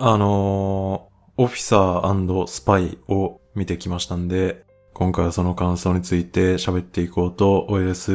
あのー、オフィサースパイを見てきましたんで、今回はその感想について喋っていこうと思います。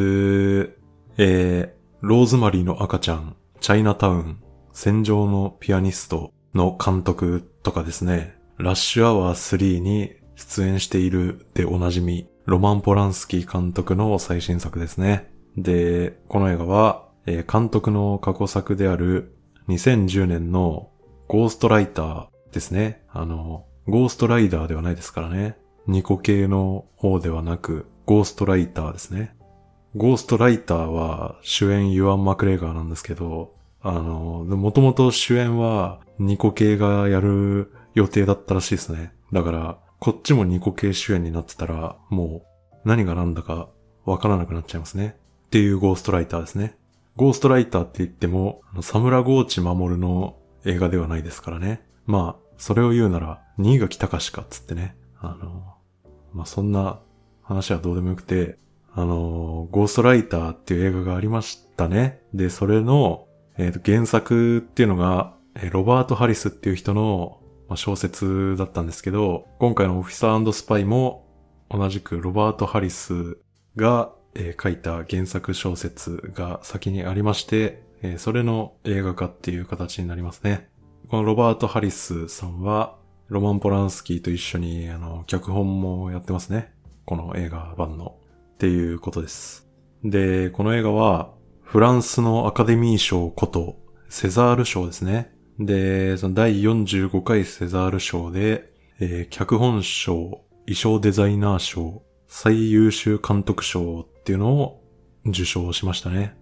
えー、ローズマリーの赤ちゃん、チャイナタウン、戦場のピアニストの監督とかですね、ラッシュアワー3に出演しているでおなじみ、ロマン・ポランスキー監督の最新作ですね。で、この映画は、えー、監督の過去作である2010年のゴーストライターですね。あの、ゴーストライダーではないですからね。ニコ系の方ではなく、ゴーストライターですね。ゴーストライターは主演ユアン・マクレーガーなんですけど、あの、もともと主演はニコ系がやる予定だったらしいですね。だから、こっちもニコ系主演になってたら、もう何が何だかわからなくなっちゃいますね。っていうゴーストライターですね。ゴーストライターって言っても、サムラゴーチ守の映画ではないですからね。まあ、それを言うなら、新垣隆かっつってね。あの、まあそんな話はどうでもよくて、あの、ゴーストライターっていう映画がありましたね。で、それの、えっ、ー、と、原作っていうのが、ロバート・ハリスっていう人の小説だったんですけど、今回のオフィサースパイも同じくロバート・ハリスが、えー、書いた原作小説が先にありまして、えー、それの映画化っていう形になりますね。このロバート・ハリスさんは、ロマン・ポランスキーと一緒に、あの、脚本もやってますね。この映画版の。っていうことです。で、この映画は、フランスのアカデミー賞こと、セザール賞ですね。で、その第45回セザール賞で、えー、脚本賞、衣装デザイナー賞、最優秀監督賞っていうのを受賞しましたね。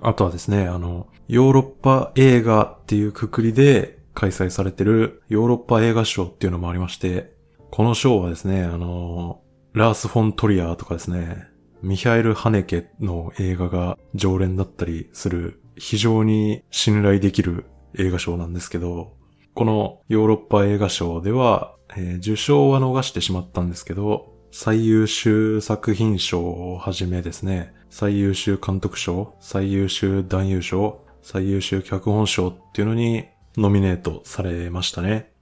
あとはですね、あの、ヨーロッパ映画っていうくくりで開催されてるヨーロッパ映画賞っていうのもありまして、この賞はですね、あの、ラース・フォン・トリアーとかですね、ミヒャエル・ハネケの映画が常連だったりする非常に信頼できる映画賞なんですけど、このヨーロッパ映画賞では、えー、受賞は逃してしまったんですけど、最優秀作品賞をはじめですね、最優秀監督賞、最優秀男優賞、最優秀脚本賞っていうのにノミネートされましたね。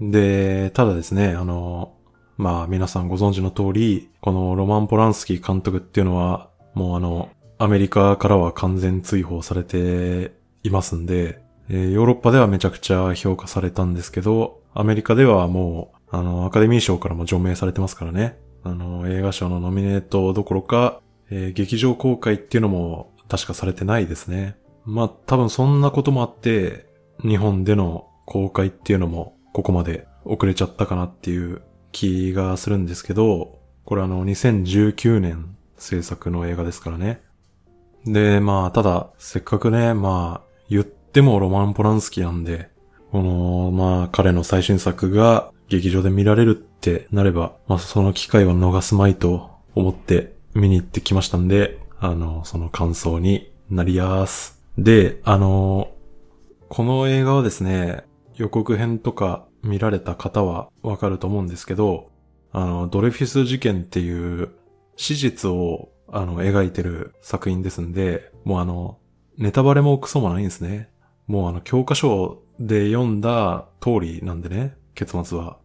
で、ただですね、あの、まあ皆さんご存知の通り、このロマン・ポランスキー監督っていうのは、もうあの、アメリカからは完全追放されていますんで、えー、ヨーロッパではめちゃくちゃ評価されたんですけど、アメリカではもう、あの、アカデミー賞からも除名されてますからね。あの、映画賞のノミネートどころか、えー、劇場公開っていうのも確かされてないですね。まあ、多分そんなこともあって、日本での公開っていうのもここまで遅れちゃったかなっていう気がするんですけど、これあの2019年制作の映画ですからね。で、まあ、ただ、せっかくね、まあ、言ってもロマン・ポランスキーなんで、この、まあ、彼の最新作が劇場で見られるってなれば、まあ、その機会は逃すまいと思って見に行ってきましたんで、あの、その感想になりやーす。で、あの、この映画はですね、予告編とか見られた方はわかると思うんですけど、あの、ドレフィス事件っていう史実をあの、描いてる作品ですんで、もうあの、ネタバレもクソもないんですね。もうあの、教科書で読んだ通りなんでね、結末は。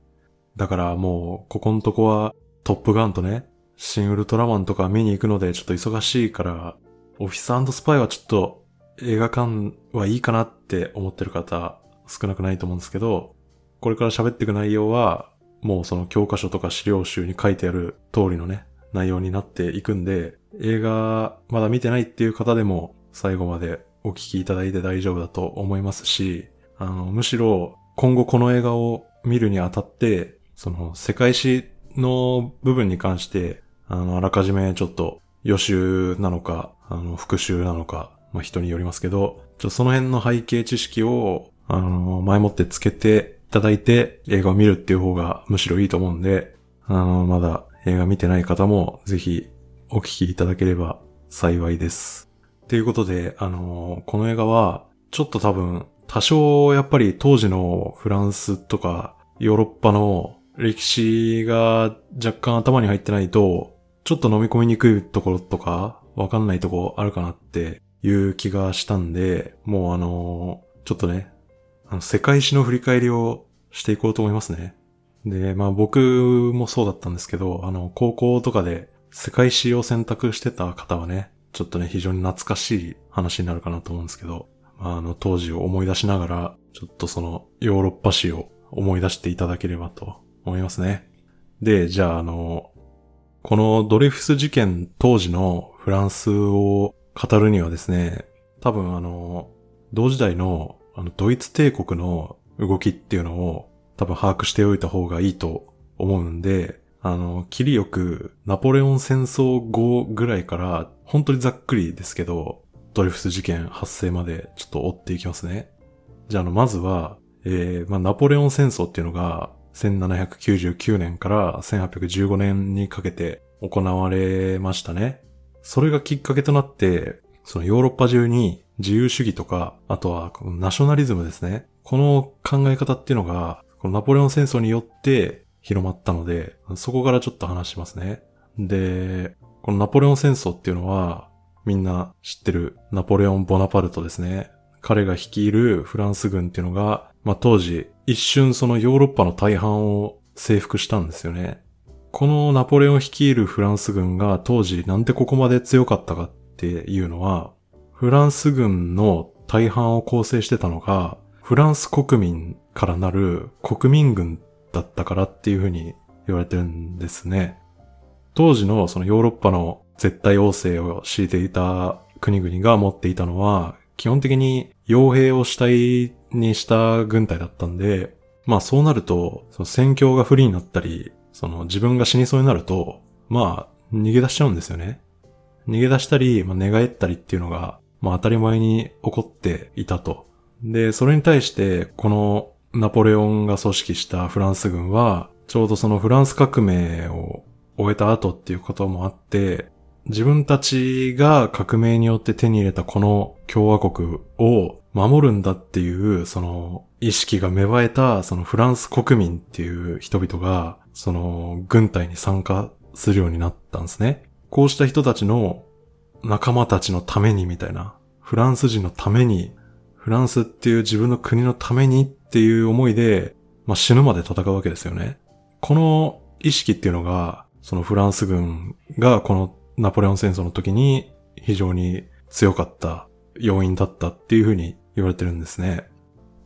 だからもう、ここのとこは、トップガンとね、シン・ウルトラマンとか見に行くのでちょっと忙しいから、オフィススパイはちょっと映画館はいいかなって思ってる方少なくないと思うんですけど、これから喋っていく内容は、もうその教科書とか資料集に書いてある通りのね、内容になっていくんで、映画まだ見てないっていう方でも最後までお聞きいただいて大丈夫だと思いますし、あの、むしろ今後この映画を見るにあたって、その世界史の部分に関して、あの、あらかじめちょっと予習なのか、あの、復習なのか、まあ、人によりますけど、ちょその辺の背景知識を、あの、前もってつけていただいて映画を見るっていう方がむしろいいと思うんで、あの、まだ映画見てない方もぜひお聞きいただければ幸いです。ということで、あの、この映画はちょっと多分多少やっぱり当時のフランスとかヨーロッパの歴史が若干頭に入ってないと、ちょっと飲み込みにくいところとか、わかんないとこあるかなっていう気がしたんで、もうあのー、ちょっとね、あの世界史の振り返りをしていこうと思いますね。で、まあ僕もそうだったんですけど、あの、高校とかで世界史を選択してた方はね、ちょっとね、非常に懐かしい話になるかなと思うんですけど、まあ、あの、当時を思い出しながら、ちょっとその、ヨーロッパ史を思い出していただければと思いますね。で、じゃあ、あの、このドレフス事件当時のフランスを語るにはですね、多分あの、同時代のあのドイツ帝国の動きっていうのを多分把握しておいた方がいいと思うんで、あの、切りよくナポレオン戦争後ぐらいから本当にざっくりですけど、ドレフス事件発生までちょっと追っていきますね。じゃあ、あの、まずは、えー、まあ、ナポレオン戦争っていうのが、1799年から1815年にかけて行われましたね。それがきっかけとなって、そのヨーロッパ中に自由主義とか、あとはナショナリズムですね。この考え方っていうのが、このナポレオン戦争によって広まったので、そこからちょっと話しますね。で、このナポレオン戦争っていうのは、みんな知ってるナポレオン・ボナパルトですね。彼が率いるフランス軍っていうのが、まあ、当時、一瞬そのヨーロッパの大半を征服したんですよね。このナポレオン率いるフランス軍が当時なんでここまで強かったかっていうのは、フランス軍の大半を構成してたのが、フランス国民からなる国民軍だったからっていうふうに言われてるんですね。当時のそのヨーロッパの絶対王政を敷いていた国々が持っていたのは、基本的に傭兵を主体にした軍隊だったんで、まあそうなると、その戦況が不利になったり、その自分が死にそうになると、まあ逃げ出しちゃうんですよね。逃げ出したり、まあ、寝返ったりっていうのが、まあ当たり前に起こっていたと。で、それに対して、このナポレオンが組織したフランス軍は、ちょうどそのフランス革命を終えた後っていうこともあって、自分たちが革命によって手に入れたこの共和国を守るんだっていう、その意識が芽生えた、そのフランス国民っていう人々が、その軍隊に参加するようになったんですね。こうした人たちの仲間たちのためにみたいな、フランス人のために、フランスっていう自分の国のためにっていう思いで、まあ、死ぬまで戦うわけですよね。この意識っていうのが、そのフランス軍がこのナポレオン戦争の時に非常に強かった要因だったっていうふうに言われてるんですね。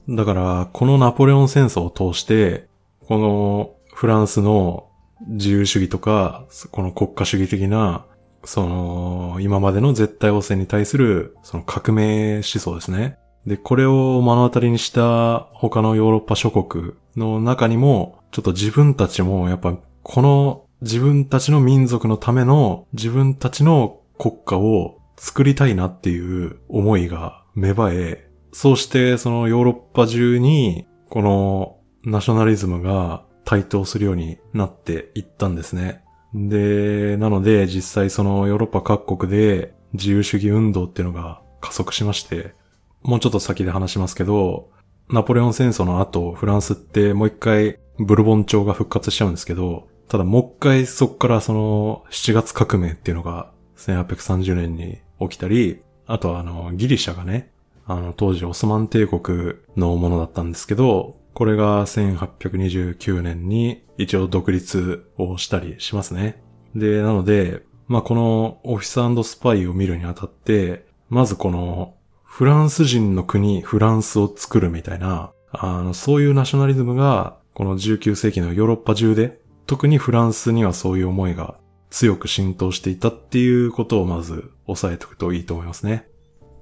だから、このナポレオン戦争を通して、このフランスの自由主義とか、この国家主義的な、その、今までの絶対王政に対する、その革命思想ですね。で、これを目の当たりにした他のヨーロッパ諸国の中にも、ちょっと自分たちもやっぱこの自分たちの民族のための自分たちの国家を作りたいなっていう思いが芽生え、そうしてそのヨーロッパ中にこのナショナリズムが台頭するようになっていったんですね。で、なので実際そのヨーロッパ各国で自由主義運動っていうのが加速しまして、もうちょっと先で話しますけど、ナポレオン戦争の後、フランスってもう一回ブルボン朝が復活しちゃうんですけど、ただもう一回そっからその7月革命っていうのが1830年に起きたり、あとはあのギリシャがね、あの当時オスマン帝国のものだったんですけど、これが1829年に一応独立をしたりしますね。で、なので、まあ、このオフィススパイを見るにあたって、まずこのフランス人の国、フランスを作るみたいな、あの、そういうナショナリズムが、この19世紀のヨーロッパ中で特にフランスにはそういう思いが強く浸透していたっていうことをまず押さえておくといいと思いますね。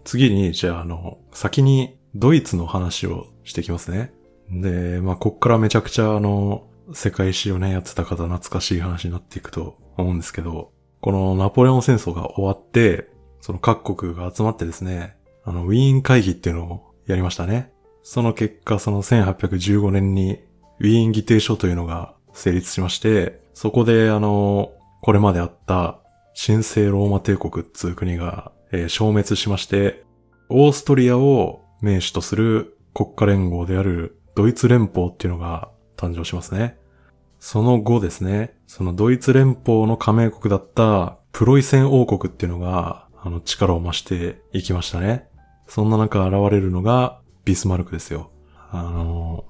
次に、じゃああの、先にドイツの話をしてきますね。で、まあ、こっからめちゃくちゃあの、世界史をね、やってた方懐かしい話になっていくと思うんですけど、このナポレオン戦争が終わって、その各国が集まってですね、あの、ウィーン会議っていうのをやりましたね。その結果、その1815年にウィーン議定書というのが成立しまして、そこであの、これまであった神聖ローマ帝国っつう国が、えー、消滅しまして、オーストリアを名手とする国家連合であるドイツ連邦っていうのが誕生しますね。その後ですね、そのドイツ連邦の加盟国だったプロイセン王国っていうのが、あの力を増していきましたね。そんな中現れるのがビスマルクですよ。あの、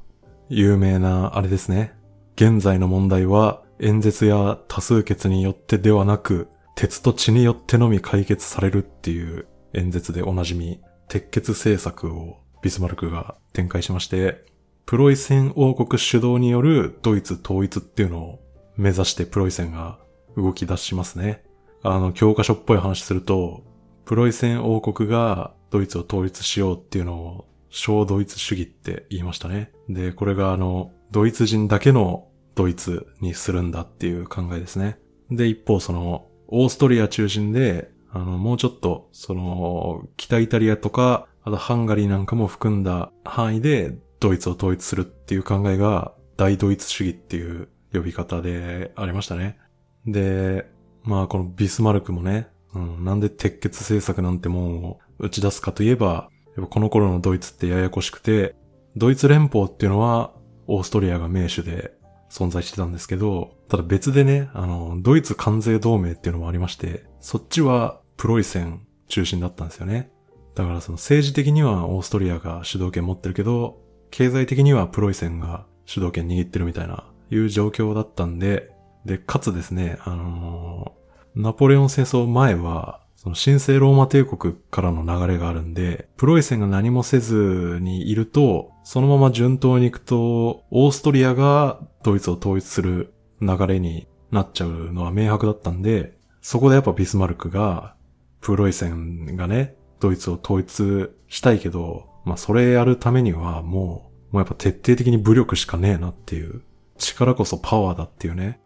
有名なあれですね。現在の問題は演説や多数決によってではなく、鉄と血によってのみ解決されるっていう演説でおなじみ、鉄血政策をビスマルクが展開しまして、プロイセン王国主導によるドイツ統一っていうのを目指してプロイセンが動き出しますね。あの、教科書っぽい話すると、プロイセン王国がドイツを統一しようっていうのを小ドイツ主義って言いましたね。で、これがあの、ドイツ人だけのドイツにするんだっていう考えですね。で、一方その、オーストリア中心で、あの、もうちょっと、その、北イタリアとか、あとハンガリーなんかも含んだ範囲でドイツを統一するっていう考えが大ドイツ主義っていう呼び方でありましたね。で、まあこのビスマルクもね、うん、なんで鉄血政策なんてもんを打ち出すかといえば、やっぱこの頃のドイツってややこしくて、ドイツ連邦っていうのはオーストリアが名手で存在してたんですけど、ただ別でね、あの、ドイツ関税同盟っていうのもありまして、そっちはプロイセン中心だったんですよね。だからその政治的にはオーストリアが主導権持ってるけど、経済的にはプロイセンが主導権握ってるみたいな、いう状況だったんで、で、かつですね、あのー、ナポレオン戦争前は、その神聖ローマ帝国からの流れがあるんで、プロイセンが何もせずにいると、そのまま順当に行くと、オーストリアがドイツを統一する流れになっちゃうのは明白だったんで、そこでやっぱビスマルクが、プロイセンがね、ドイツを統一したいけど、まあそれやるためにはもう、もうやっぱ徹底的に武力しかねえなっていう、力こそパワーだっていうね。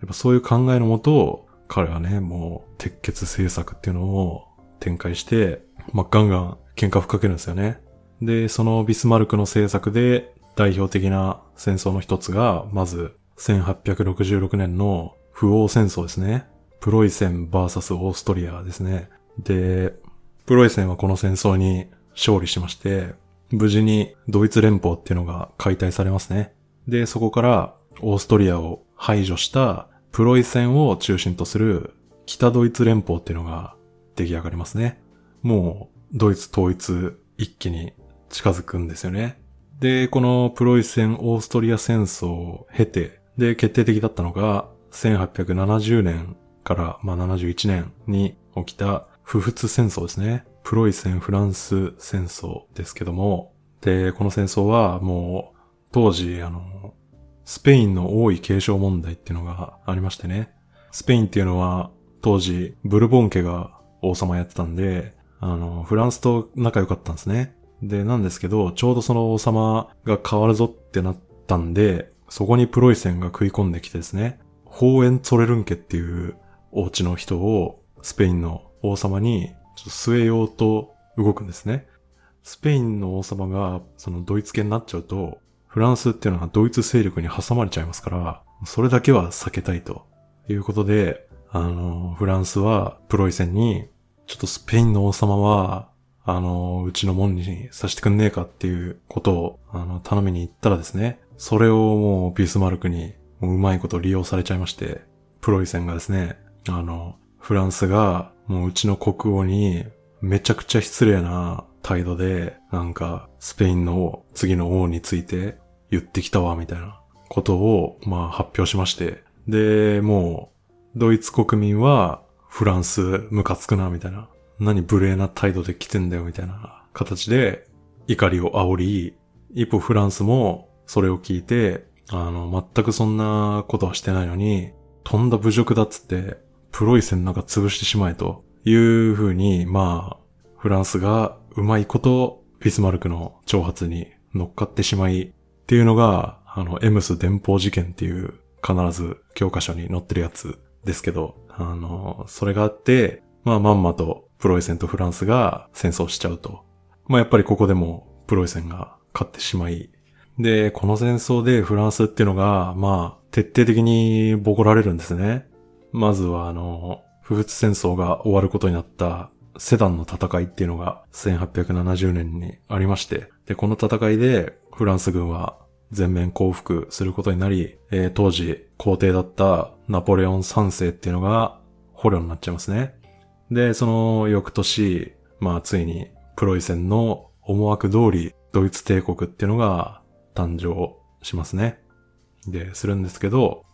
やっぱそういう考えのもと、彼はね、もう、鉄血政策っていうのを展開して、まあ、ガンガン喧嘩吹っかけるんですよね。で、そのビスマルクの政策で代表的な戦争の一つが、まず、1866年の不王戦争ですね。プロイセン VS オーストリアですね。で、プロイセンはこの戦争に勝利しまして、無事にドイツ連邦っていうのが解体されますね。で、そこからオーストリアを排除したプロイセンを中心とする北ドイツ連邦っていうのが出来上がりますね。もうドイツ統一一気に近づくんですよね。で、このプロイセン・オーストリア戦争を経て、で、決定的だったのが、1870年から、まあ、71年に起きた不仏戦争ですね。プロイセン・フランス戦争ですけども、で、この戦争はもう、当時、あの、スペインの王位継承問題っていうのがありましてね。スペインっていうのは当時ブルボン家が王様やってたんで、あの、フランスと仲良かったんですね。で、なんですけど、ちょうどその王様が変わるぞってなったんで、そこにプロイセンが食い込んできてですね、ホーエン・ツォレルン家っていう王地の人をスペインの王様に据えようと動くんですね。スペインの王様がそのドイツ系になっちゃうと、フランスっていうのはドイツ勢力に挟まれちゃいますから、それだけは避けたいということで、あの、フランスはプロイセンに、ちょっとスペインの王様は、あの、うちの門にさせてくんねえかっていうことを、あの、頼みに行ったらですね、それをもうビスマルクにううまいこと利用されちゃいまして、プロイセンがですね、あの、フランスがもううちの国王にめちゃくちゃ失礼な態度で、なんか、スペインの次の王について言ってきたわ、みたいなことを、まあ発表しまして。で、もう、ドイツ国民は、フランスムカつくな、みたいな。何無礼な態度で来てんだよ、みたいな形で、怒りを煽り、一方フランスも、それを聞いて、あの、全くそんなことはしてないのに、とんだ侮辱だっつって、プロイセンなんか潰してしまえという風に、まあ、フランスがうまいことビスマルクの挑発に乗っかってしまい、っていうのが、あの、エムス電報事件っていう必ず教科書に載ってるやつですけど、あの、それがあって、まあまんまとプロイセンとフランスが戦争しちゃうと。まあやっぱりここでもプロイセンが勝ってしまい、で、この戦争でフランスっていうのが、まあ、徹底的にボコられるんですね。まずはあの、不仏戦争が終わることになったセダンの戦いっていうのが1870年にありまして、で、この戦いでフランス軍は全面降伏することになり、えー、当時皇帝だったナポレオン3世っていうのが捕虜になっちゃいますね。で、その翌年、まあついにプロイセンの思惑通りドイツ帝国っていうのが誕生しますね。で、するんですけど、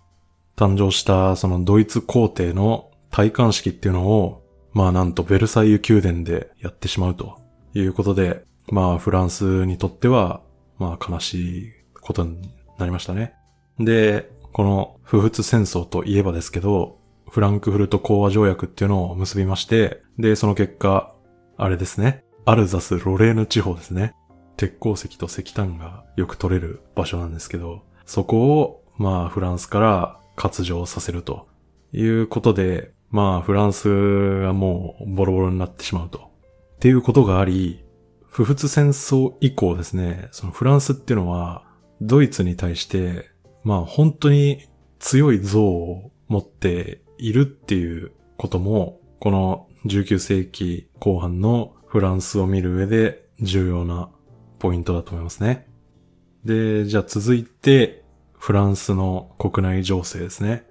誕生したそのドイツ皇帝の戴冠式っていうのを、まあなんとベルサイユ宮殿でやってしまうということで、まあフランスにとっては、まあ悲しいことになりましたね。で、この不仏戦争といえばですけど、フランクフルト講和条約っていうのを結びまして、で、その結果、あれですね。アルザス・ロレーヌ地方ですね。鉄鉱石と石炭がよく取れる場所なんですけど、そこを、まあ、フランスから割譲させるということで、まあ、フランスがもうボロボロになってしまうと。っていうことがあり、不仏戦争以降ですね、そのフランスっていうのは、ドイツに対して、まあ本当に強い像を持っているっていうことも、この19世紀後半のフランスを見る上で重要なポイントだと思いますね。で、じゃあ続いて、フランスの国内情勢ですね。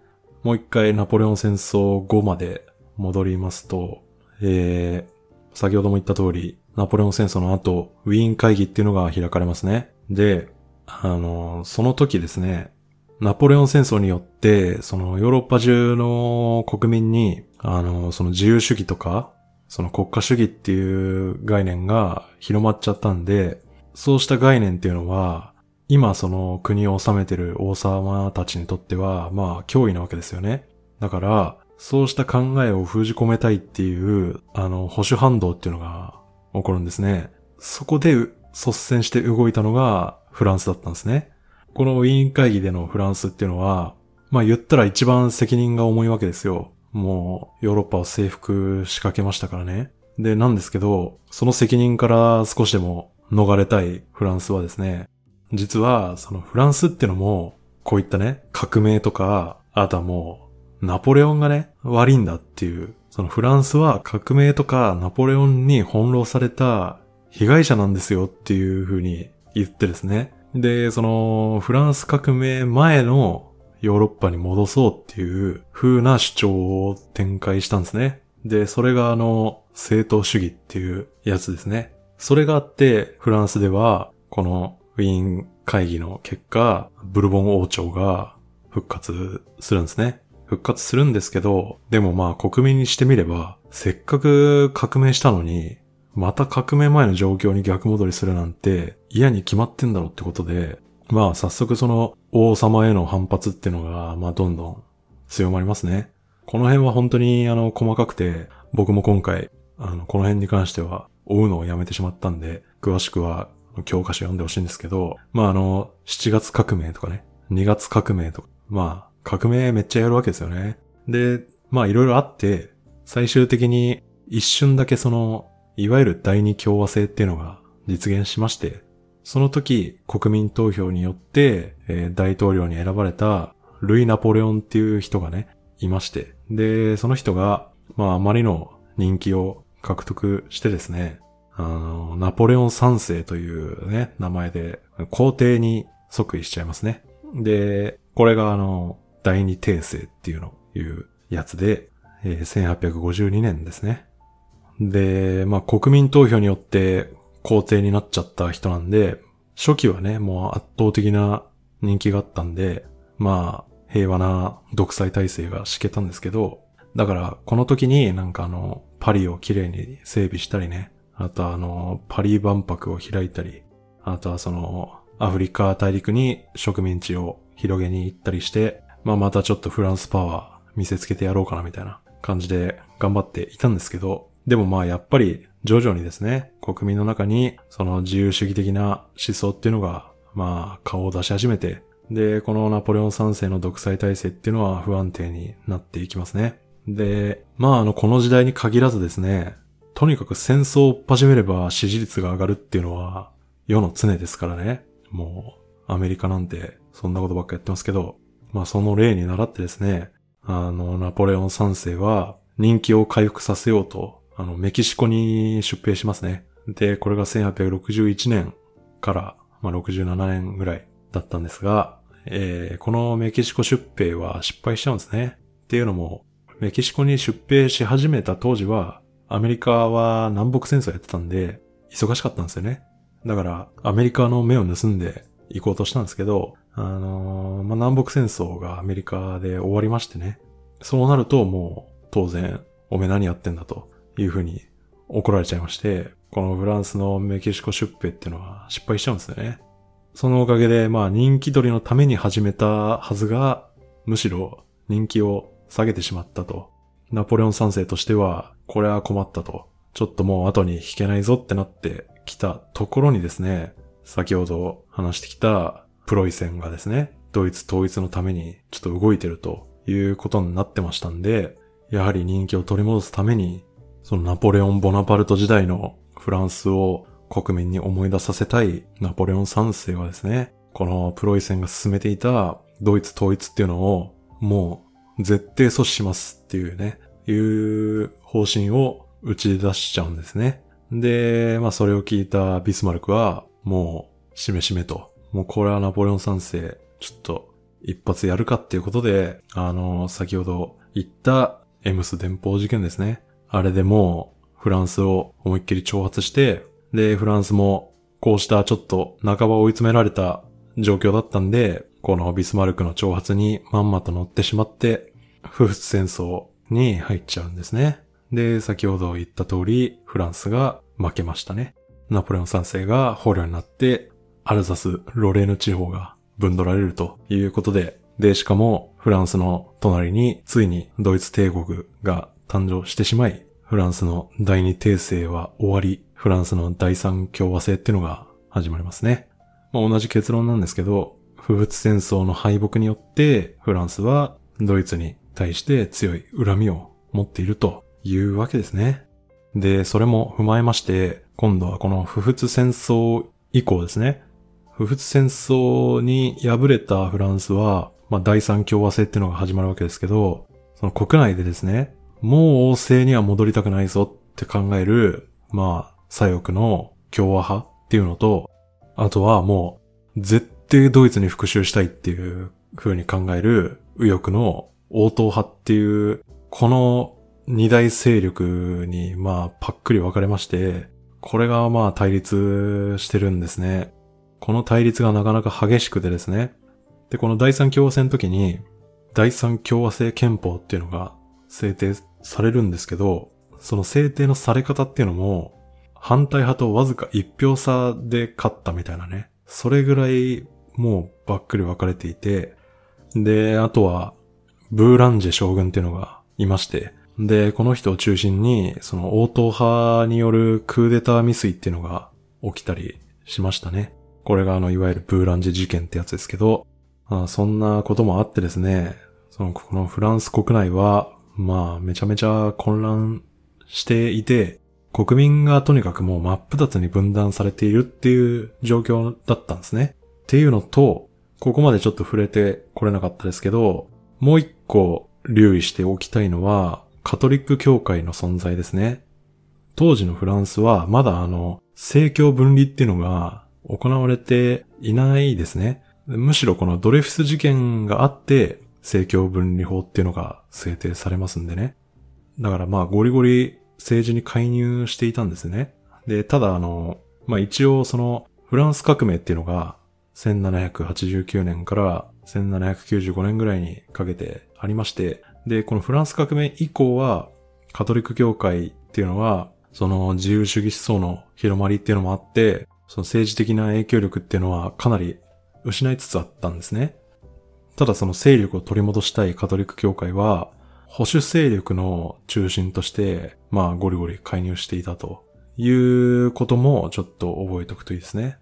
もう一回ナポレオン戦争後まで戻りますと、えー、先ほども言った通り、ナポレオン戦争の後、ウィーン会議っていうのが開かれますね。で、あの、その時ですね、ナポレオン戦争によって、そのヨーロッパ中の国民に、あの、その自由主義とか、その国家主義っていう概念が広まっちゃったんで、そうした概念っていうのは、今その国を治めてる王様たちにとっては、まあ脅威なわけですよね。だから、そうした考えを封じ込めたいっていう、あの、保守反動っていうのが起こるんですね。そこで率先して動いたのがフランスだったんですね。このウィーン会議でのフランスっていうのは、まあ言ったら一番責任が重いわけですよ。もうヨーロッパを征服しかけましたからね。で、なんですけど、その責任から少しでも逃れたいフランスはですね、実はそのフランスってのも、こういったね、革命とか、あとはもう、ナポレオンがね、悪いんだっていう、そのフランスは革命とかナポレオンに翻弄された被害者なんですよっていう風に言ってですね。で、その、フランス革命前のヨーロッパに戻そうっていう風な主張を展開したんですね。で、それがあの、政党主義っていうやつですね。それがあって、フランスでは、このウィーン会議の結果、ブルボン王朝が復活するんですね。復活するんですけど、でもまあ国民にしてみれば、せっかく革命したのに、また革命前の状況に逆戻りするなんて嫌に決まってんだろうってことで、まあ早速その王様への反発っていうのが、まあどんどん強まりますね。この辺は本当にあの細かくて、僕も今回、あの、この辺に関しては追うのをやめてしまったんで、詳しくは教科書読んでほしいんですけど、まああの、7月革命とかね、2月革命とか、まあ革命めっちゃやるわけですよね。で、まあいろいろあって、最終的に一瞬だけそのいわゆる第二共和制っていうのが実現しまして、その時国民投票によって、えー、大統領に選ばれたルイ・ナポレオンっていう人がね、いまして。で、その人が、まああまりの人気を獲得してですね、あの、ナポレオン三世というね、名前で皇帝に即位しちゃいますね。で、これがあの、第二帝政っていうの、いうやつで、えー、1852年ですね。で、まあ国民投票によって皇帝になっちゃった人なんで、初期はね、もう圧倒的な人気があったんで、まあ平和な独裁体制が敷けたんですけど、だからこの時になんかあの、パリをきれいに整備したりね、あとあの、パリ万博を開いたり、あとはその、アフリカ大陸に植民地を広げに行ったりして、まあまたちょっとフランスパワー見せつけてやろうかなみたいな感じで頑張っていたんですけど、でもまあやっぱり徐々にですね、国民の中にその自由主義的な思想っていうのがまあ顔を出し始めて、で、このナポレオン3世の独裁体制っていうのは不安定になっていきますね。で、まああのこの時代に限らずですね、とにかく戦争を始めれば支持率が上がるっていうのは世の常ですからね。もうアメリカなんてそんなことばっかやってますけど、まあその例に倣ってですね、あのナポレオン3世は人気を回復させようとあの、メキシコに出兵しますね。で、これが1861年から、まあ、67年ぐらいだったんですが、えー、このメキシコ出兵は失敗しちゃうんですね。っていうのも、メキシコに出兵し始めた当時は、アメリカは南北戦争やってたんで、忙しかったんですよね。だから、アメリカの目を盗んで、行こうとしたんですけど、あのー、まあ、南北戦争がアメリカで終わりましてね。そうなるともう当然、おめ何やってんだというふうに怒られちゃいまして、このフランスのメキシコ出兵っていうのは失敗しちゃうんですよね。そのおかげで、まあ人気取りのために始めたはずが、むしろ人気を下げてしまったと。ナポレオン三世としては、これは困ったと。ちょっともう後に引けないぞってなってきたところにですね、先ほど話してきたプロイセンがですね、ドイツ統一のためにちょっと動いてるということになってましたんで、やはり人気を取り戻すために、そのナポレオン・ボナパルト時代のフランスを国民に思い出させたいナポレオン三世はですね、このプロイセンが進めていたドイツ統一っていうのをもう絶対阻止しますっていうね、いう方針を打ち出しちゃうんですね。で、まあそれを聞いたビスマルクはもうしめしめと、もうこれはナポレオン三世ちょっと一発やるかっていうことで、あの、先ほど言ったエムス電報事件ですね。あれでもうフランスを思いっきり挑発して、で、フランスもこうしたちょっと半ば追い詰められた状況だったんで、このビスマルクの挑発にまんまと乗ってしまって、不仏戦争に入っちゃうんですね。で、先ほど言った通り、フランスが負けましたね。ナポレオン三世が捕虜になって、アルザス、ロレーヌ地方が分取られるということで、で、しかもフランスの隣についにドイツ帝国が誕生してしまい、フランスの第二帝政は終わり、フランスの第三共和制っていうのが始まりますね。まあ、同じ結論なんですけど、不仏戦争の敗北によってフランスはドイツに対して強い恨みを持っているというわけですね。で、それも踏まえまして、今度はこの不仏戦争以降ですね。不仏戦争に敗れたフランスは、まあ、第三共和制っていうのが始まるわけですけど、その国内でですね、もう王政には戻りたくないぞって考える、まあ、左翼の共和派っていうのと、あとはもう、絶対ドイツに復讐したいっていう風に考える右翼の応答派っていう、この二大勢力に、まあ、パックリ分かれまして、これがまあ対立してるんですね。この対立がなかなか激しくてですね。で、この第三共和制の時に、第三共和制憲法っていうのが制定されるんですけど、その制定のされ方っていうのも、反対派とわずか一票差で勝ったみたいなね。それぐらいもうばっくり分かれていて、で、あとは、ブーランジェ将軍っていうのがいまして、で、この人を中心に、その応答派によるクーデター未遂っていうのが起きたりしましたね。これがあの、いわゆるブーランジェ事件ってやつですけど、あそんなこともあってですね、その、このフランス国内は、まあ、めちゃめちゃ混乱していて、国民がとにかくもう真っ二つに分断されているっていう状況だったんですね。っていうのと、ここまでちょっと触れてこれなかったですけど、もう一個留意しておきたいのは、カトリック教会の存在ですね。当時のフランスはまだあの、政教分離っていうのが行われていないですね。むしろこのドレフィス事件があって、政教分離法っていうのが制定されますんでね。だからまあゴリゴリ政治に介入していたんですね。で、ただあの、まあ一応そのフランス革命っていうのが1789年から1795年ぐらいにかけてありまして、で、このフランス革命以降はカトリック教会っていうのはその自由主義思想の広まりっていうのもあって、その政治的な影響力っていうのはかなり失いつつあったんですね。ただその勢力を取り戻したいカトリック教会は、保守勢力の中心として、まあゴリゴリ介入していたということもちょっと覚えておくといいですね。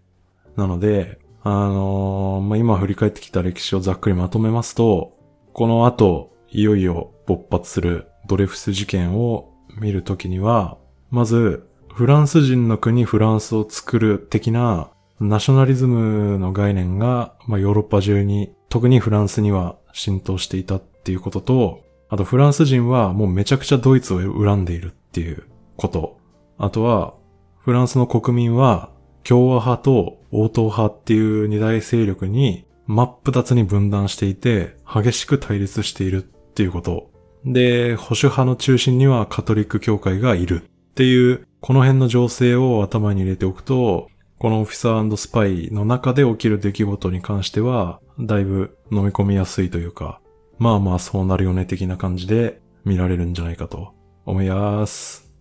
なので、あのー、まあ今振り返ってきた歴史をざっくりまとめますと、この後、いよいよ勃発するドレフス事件を見るときには、まず、フランス人の国フランスを作る的なナショナリズムの概念が、まあ、ヨーロッパ中に、特にフランスには浸透していたっていうことと、あとフランス人はもうめちゃくちゃドイツを恨んでいるっていうこと。あとは、フランスの国民は共和派と応答派っていう二大勢力に真っ二つに分断していて、激しく対立しているっていうこと。で、保守派の中心にはカトリック教会がいるっていう、この辺の情勢を頭に入れておくと、このオフィサースパイの中で起きる出来事に関しては、だいぶ飲み込みやすいというか、まあまあそうなるよね的な感じで見られるんじゃないかと思います。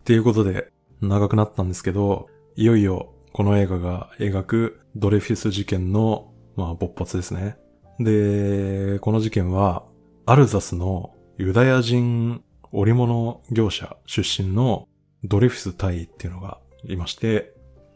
っていうことで、長くなったんですけど、いよいよこの映画が描くドレフィス事件の、まあ、勃発ですね。で、この事件は、アルザスのユダヤ人織物業者出身のドレフィス隊っていうのがいまして、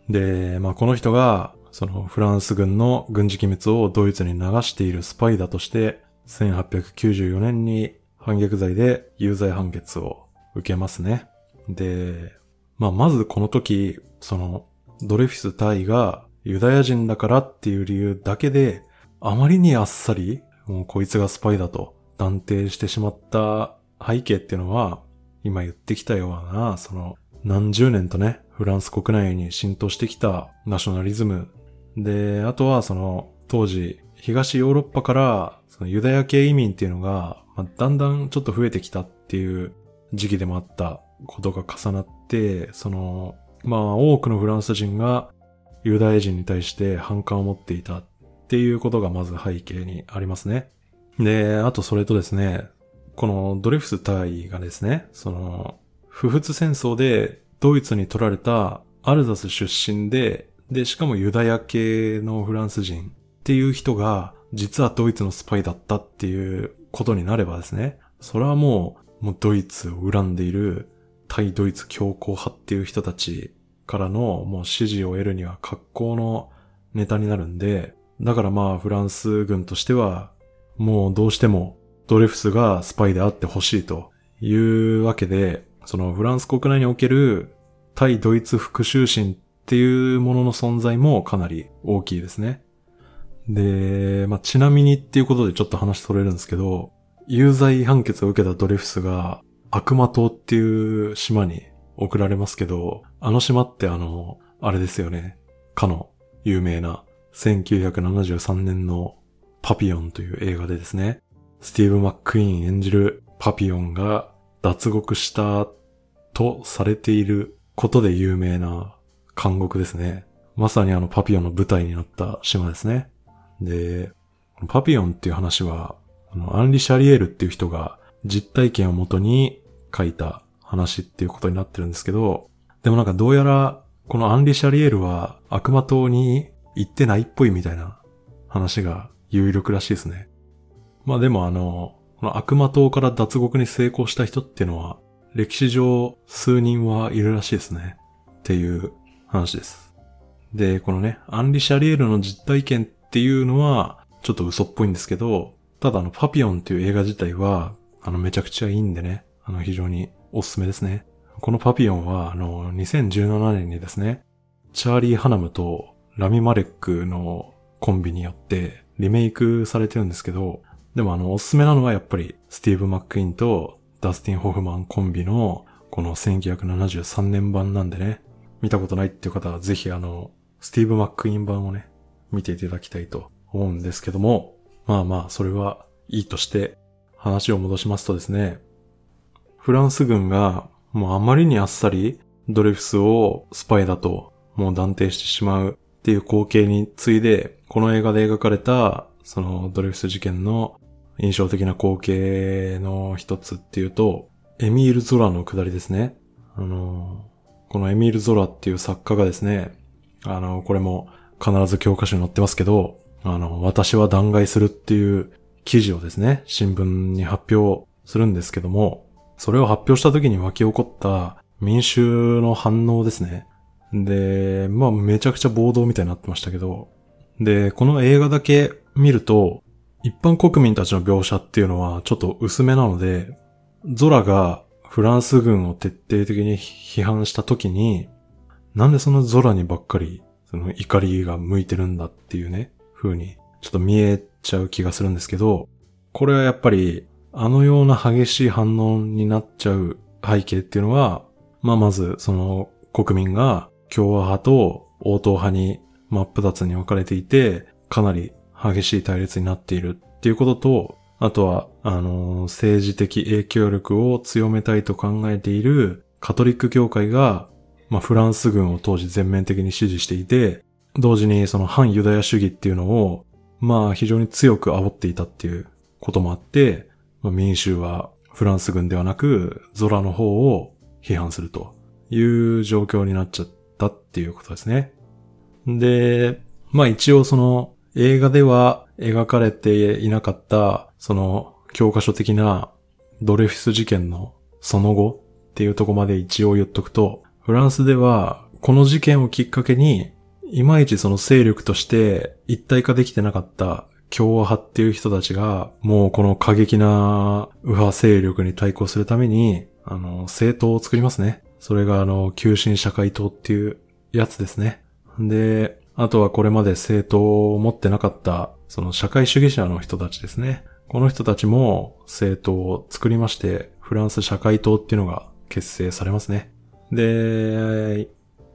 で、まあこの人が、そのフランス軍の軍事機密をドイツに流しているスパイだとして、1894年に反逆罪で有罪判決を受けますね。で、まあまずこの時、そのドレフィス隊がユダヤ人だからっていう理由だけで、あまりにあっさり、もうこいつがスパイだと断定してしまった背景っていうのは、今言ってきたような、その何十年とね、フランス国内に浸透してきたナショナリズム。で、あとはその当時、東ヨーロッパからそのユダヤ系移民っていうのが、まあ、だんだんちょっと増えてきたっていう時期でもあったことが重なって、その、まあ多くのフランス人がユダヤ人に対して反感を持っていたっていうことがまず背景にありますね。で、あとそれとですね、このドレフス隊がですね、その、不仏戦争でドイツに取られたアルザス出身で、で、しかもユダヤ系のフランス人っていう人が、実はドイツのスパイだったっていうことになればですね、それはもう、もうドイツを恨んでいる対ドイツ強硬派っていう人たちからのもう支持を得るには格好のネタになるんで、だからまあフランス軍としては、もうどうしてもドレフスがスパイであってほしいというわけで、そのフランス国内における対ドイツ復讐心っていうものの存在もかなり大きいですね。で、まあ、ちなみにっていうことでちょっと話取れるんですけど、有罪判決を受けたドレフスが悪魔島っていう島に送られますけど、あの島ってあの、あれですよね。かの有名な1973年のパピオンという映画でですね、スティーブ・マックイーン演じるパピオンが脱獄したとされていることで有名な監獄ですね。まさにあのパピオンの舞台になった島ですね。で、パピオンっていう話は、あのアンリ・シャリエールっていう人が実体験をもとに書いた話っていうことになってるんですけど、でもなんかどうやらこのアンリ・シャリエルは悪魔島に行ってないっぽいみたいな話が有力らしいですね。まあでもあの、この悪魔島から脱獄に成功した人っていうのは、歴史上数人はいるらしいですね。っていう話です。で、このね、アンリ・シャリエルの実体験っていうのは、ちょっと嘘っぽいんですけど、ただあの、パピオンっていう映画自体は、あの、めちゃくちゃいいんでね、あの、非常におすすめですね。このパピオンは、あの、2017年にですね、チャーリー・ハナムとラミ・マレックのコンビによってリメイクされてるんですけど、でもあの、おすすめなのはやっぱり、スティーブ・マックインとダスティン・ホフマンコンビの、この1973年版なんでね、見たことないっていう方はぜひあの、スティーブ・マックイン版をね、見ていただきたいと思うんですけども、まあまあ、それはいいとして、話を戻しますとですね、フランス軍がもうあまりにあっさりドレフスをスパイだともう断定してしまうっていう光景についで、この映画で描かれたそのドレフス事件の印象的な光景の一つっていうと、エミール・ゾラの下りですね。あの、このエミール・ゾラっていう作家がですね、あの、これも必ず教科書に載ってますけど、あの、私は弾劾するっていう記事をですね、新聞に発表するんですけども、それを発表した時に湧き起こった民衆の反応ですね。で、まあめちゃくちゃ暴動みたいになってましたけど、で、この映画だけ見ると、一般国民たちの描写っていうのはちょっと薄めなので、ゾラがフランス軍を徹底的に批判した時に、なんでそのゾラにばっかり、その怒りが向いてるんだっていうね、風に、ちょっと見えちゃう気がするんですけど、これはやっぱり、あのような激しい反応になっちゃう背景っていうのは、まあまず、その国民が共和派と応答派に真っ二つに分かれていて、かなり激しい対立になっているっていうことと、あとは、あの、政治的影響力を強めたいと考えているカトリック教会がまあフランス軍を当時全面的に支持していて、同時にその反ユダヤ主義っていうのを、まあ非常に強く煽っていたっていうこともあって、まあ、民衆はフランス軍ではなく、ゾラの方を批判するという状況になっちゃったっていうことですね。で、まあ一応その映画では描かれていなかった、その教科書的なドレフィス事件のその後っていうとこまで一応言っとくと、フランスではこの事件をきっかけに、いまいちその勢力として一体化できてなかった共和派っていう人たちが、もうこの過激な右派勢力に対抗するために、あの、政党を作りますね。それがあの、急進社会党っていうやつですね。で、あとはこれまで政党を持ってなかった、その社会主義者の人たちですね。この人たちも政党を作りまして、フランス社会党っていうのが結成されますね。で、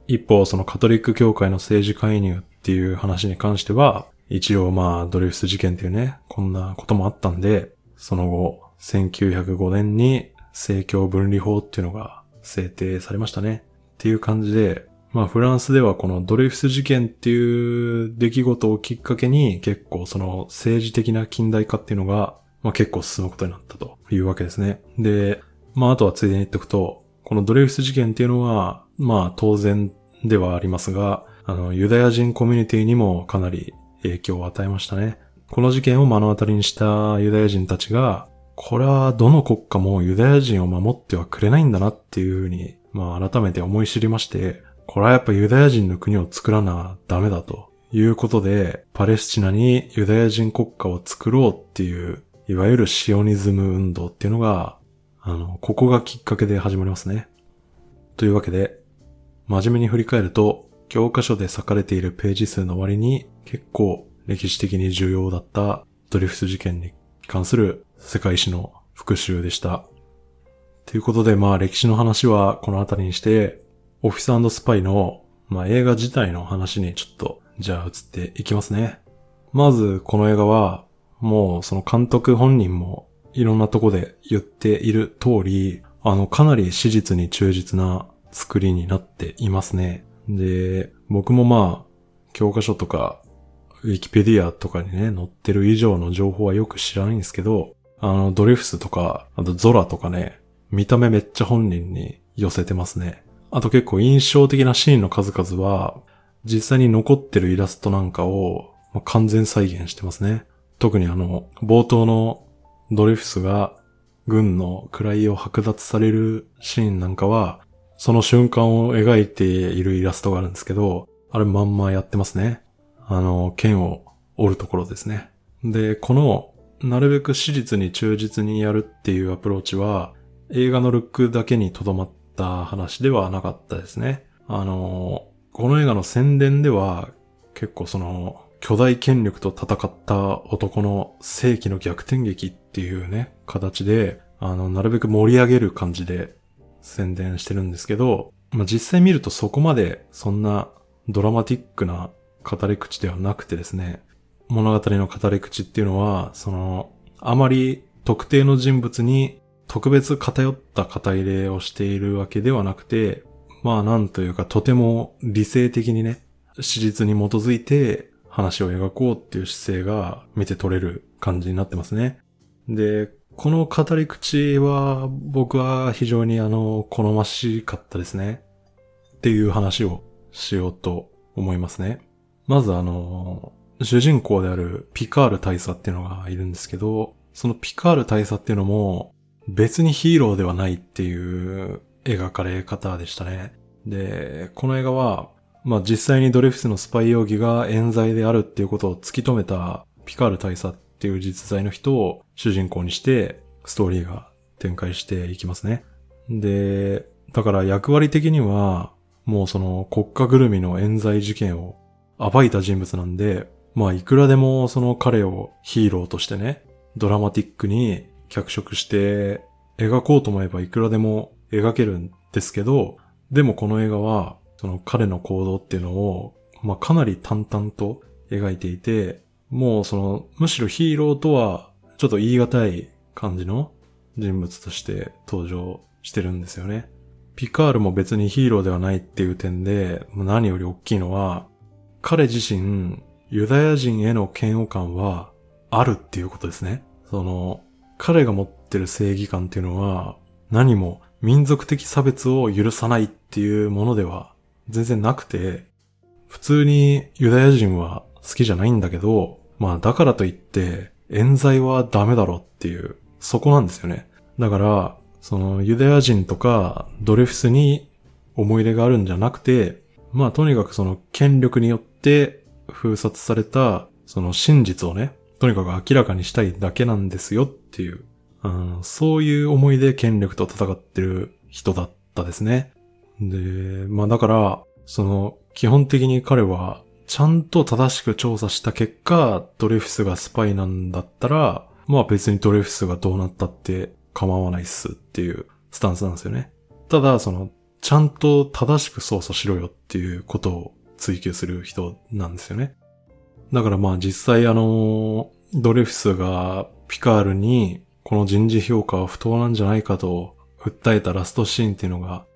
一方そのカトリック教会の政治介入っていう話に関しては、一応まあドレフス事件っていうね、こんなこともあったんで、その後、1905年に政教分離法っていうのが制定されましたね。っていう感じで、まあフランスではこのドレフス事件っていう出来事をきっかけに結構その政治的な近代化っていうのが、まあ結構進むことになったというわけですね。で、まああとはついでに言っておくと、このドレフス事件っていうのは、まあ当然ではありますが、あの、ユダヤ人コミュニティにもかなり影響を与えましたね。この事件を目の当たりにしたユダヤ人たちが、これはどの国家もユダヤ人を守ってはくれないんだなっていうふうに、まあ改めて思い知りまして、これはやっぱユダヤ人の国を作らなダメだということで、パレスチナにユダヤ人国家を作ろうっていう、いわゆるシオニズム運動っていうのが、あの、ここがきっかけで始まりますね。というわけで、真面目に振り返ると、教科書で書かれているページ数の割に結構歴史的に重要だったドリフス事件に関する世界史の復習でした。ということで、まあ歴史の話はこの辺りにして、オフィススパイの、まあ、映画自体の話にちょっと、じゃあ移っていきますね。まず、この映画は、もうその監督本人もいろんなとこで言っている通り、あの、かなり史実に忠実な作りになっていますね。で、僕もまあ、教科書とか、ウィキペディアとかにね、載ってる以上の情報はよく知らないんですけど、あの、ドリフスとか、あとゾラとかね、見た目めっちゃ本人に寄せてますね。あと結構印象的なシーンの数々は、実際に残ってるイラストなんかをまあ完全再現してますね。特にあの、冒頭のドリフスが軍の位を剥奪されるシーンなんかは、その瞬間を描いているイラストがあるんですけど、あれまんまやってますね。あの、剣を折るところですね。で、この、なるべく史実に忠実にやるっていうアプローチは、映画のルックだけにとどまった話ではなかったですね。あの、この映画の宣伝では、結構その、巨大権力と戦った男の世紀の逆転劇っていうね、形で、あの、なるべく盛り上げる感じで宣伝してるんですけど、まあ、実際見るとそこまでそんなドラマティックな語り口ではなくてですね、物語の語り口っていうのは、その、あまり特定の人物に特別偏った語り例をしているわけではなくて、まあなんというかとても理性的にね、史実に基づいて話を描こうっていう姿勢が見て取れる感じになってますね。で、この語り口は僕は非常にあの、好ましかったですね。っていう話をしようと思いますね。まずあの、主人公であるピカール大佐っていうのがいるんですけど、そのピカール大佐っていうのも別にヒーローではないっていう描かれ方でしたね。で、この映画は、まあ実際にドレフスのスパイ容疑が冤罪であるっていうことを突き止めたピカール大佐っていう実在の人を主人公にしてストーリーが展開していきますね。で、だから役割的にはもうその国家ぐるみの冤罪事件を暴いた人物なんで、まあいくらでもその彼をヒーローとしてね、ドラマティックに脚色して描こうと思えばいくらでも描けるんですけど、でもこの映画は、その彼の行動っていうのを、まあ、かなり淡々と描いていて、もうその、むしろヒーローとは、ちょっと言い難い感じの人物として登場してるんですよね。ピカールも別にヒーローではないっていう点で、何より大きいのは、彼自身、ユダヤ人への嫌悪感はあるっていうことですね。その、彼が持ってる正義感っていうのは、何も民族的差別を許さないっていうものでは全然なくて、普通にユダヤ人は好きじゃないんだけど、まあだからといって冤罪はダメだろっていう、そこなんですよね。だから、そのユダヤ人とかドレフスに思い入れがあるんじゃなくて、まあとにかくその権力によって封殺されたその真実をね、とにかく明らかにしたいだけなんですよっていう、うん、そういう思いで権力と戦ってる人だったですね。で、まあだから、その基本的に彼はちゃんと正しく調査した結果、ドレフスがスパイなんだったら、まあ別にドレフスがどうなったって構わないっすっていうスタンスなんですよね。ただ、その、ちゃんと正しく操作しろよっていうことを追求する人なんですよね。だからまあ実際あの、ドレフスがピカールにこの人事評価は不当なんじゃないかと訴えたラストシーンっていうのが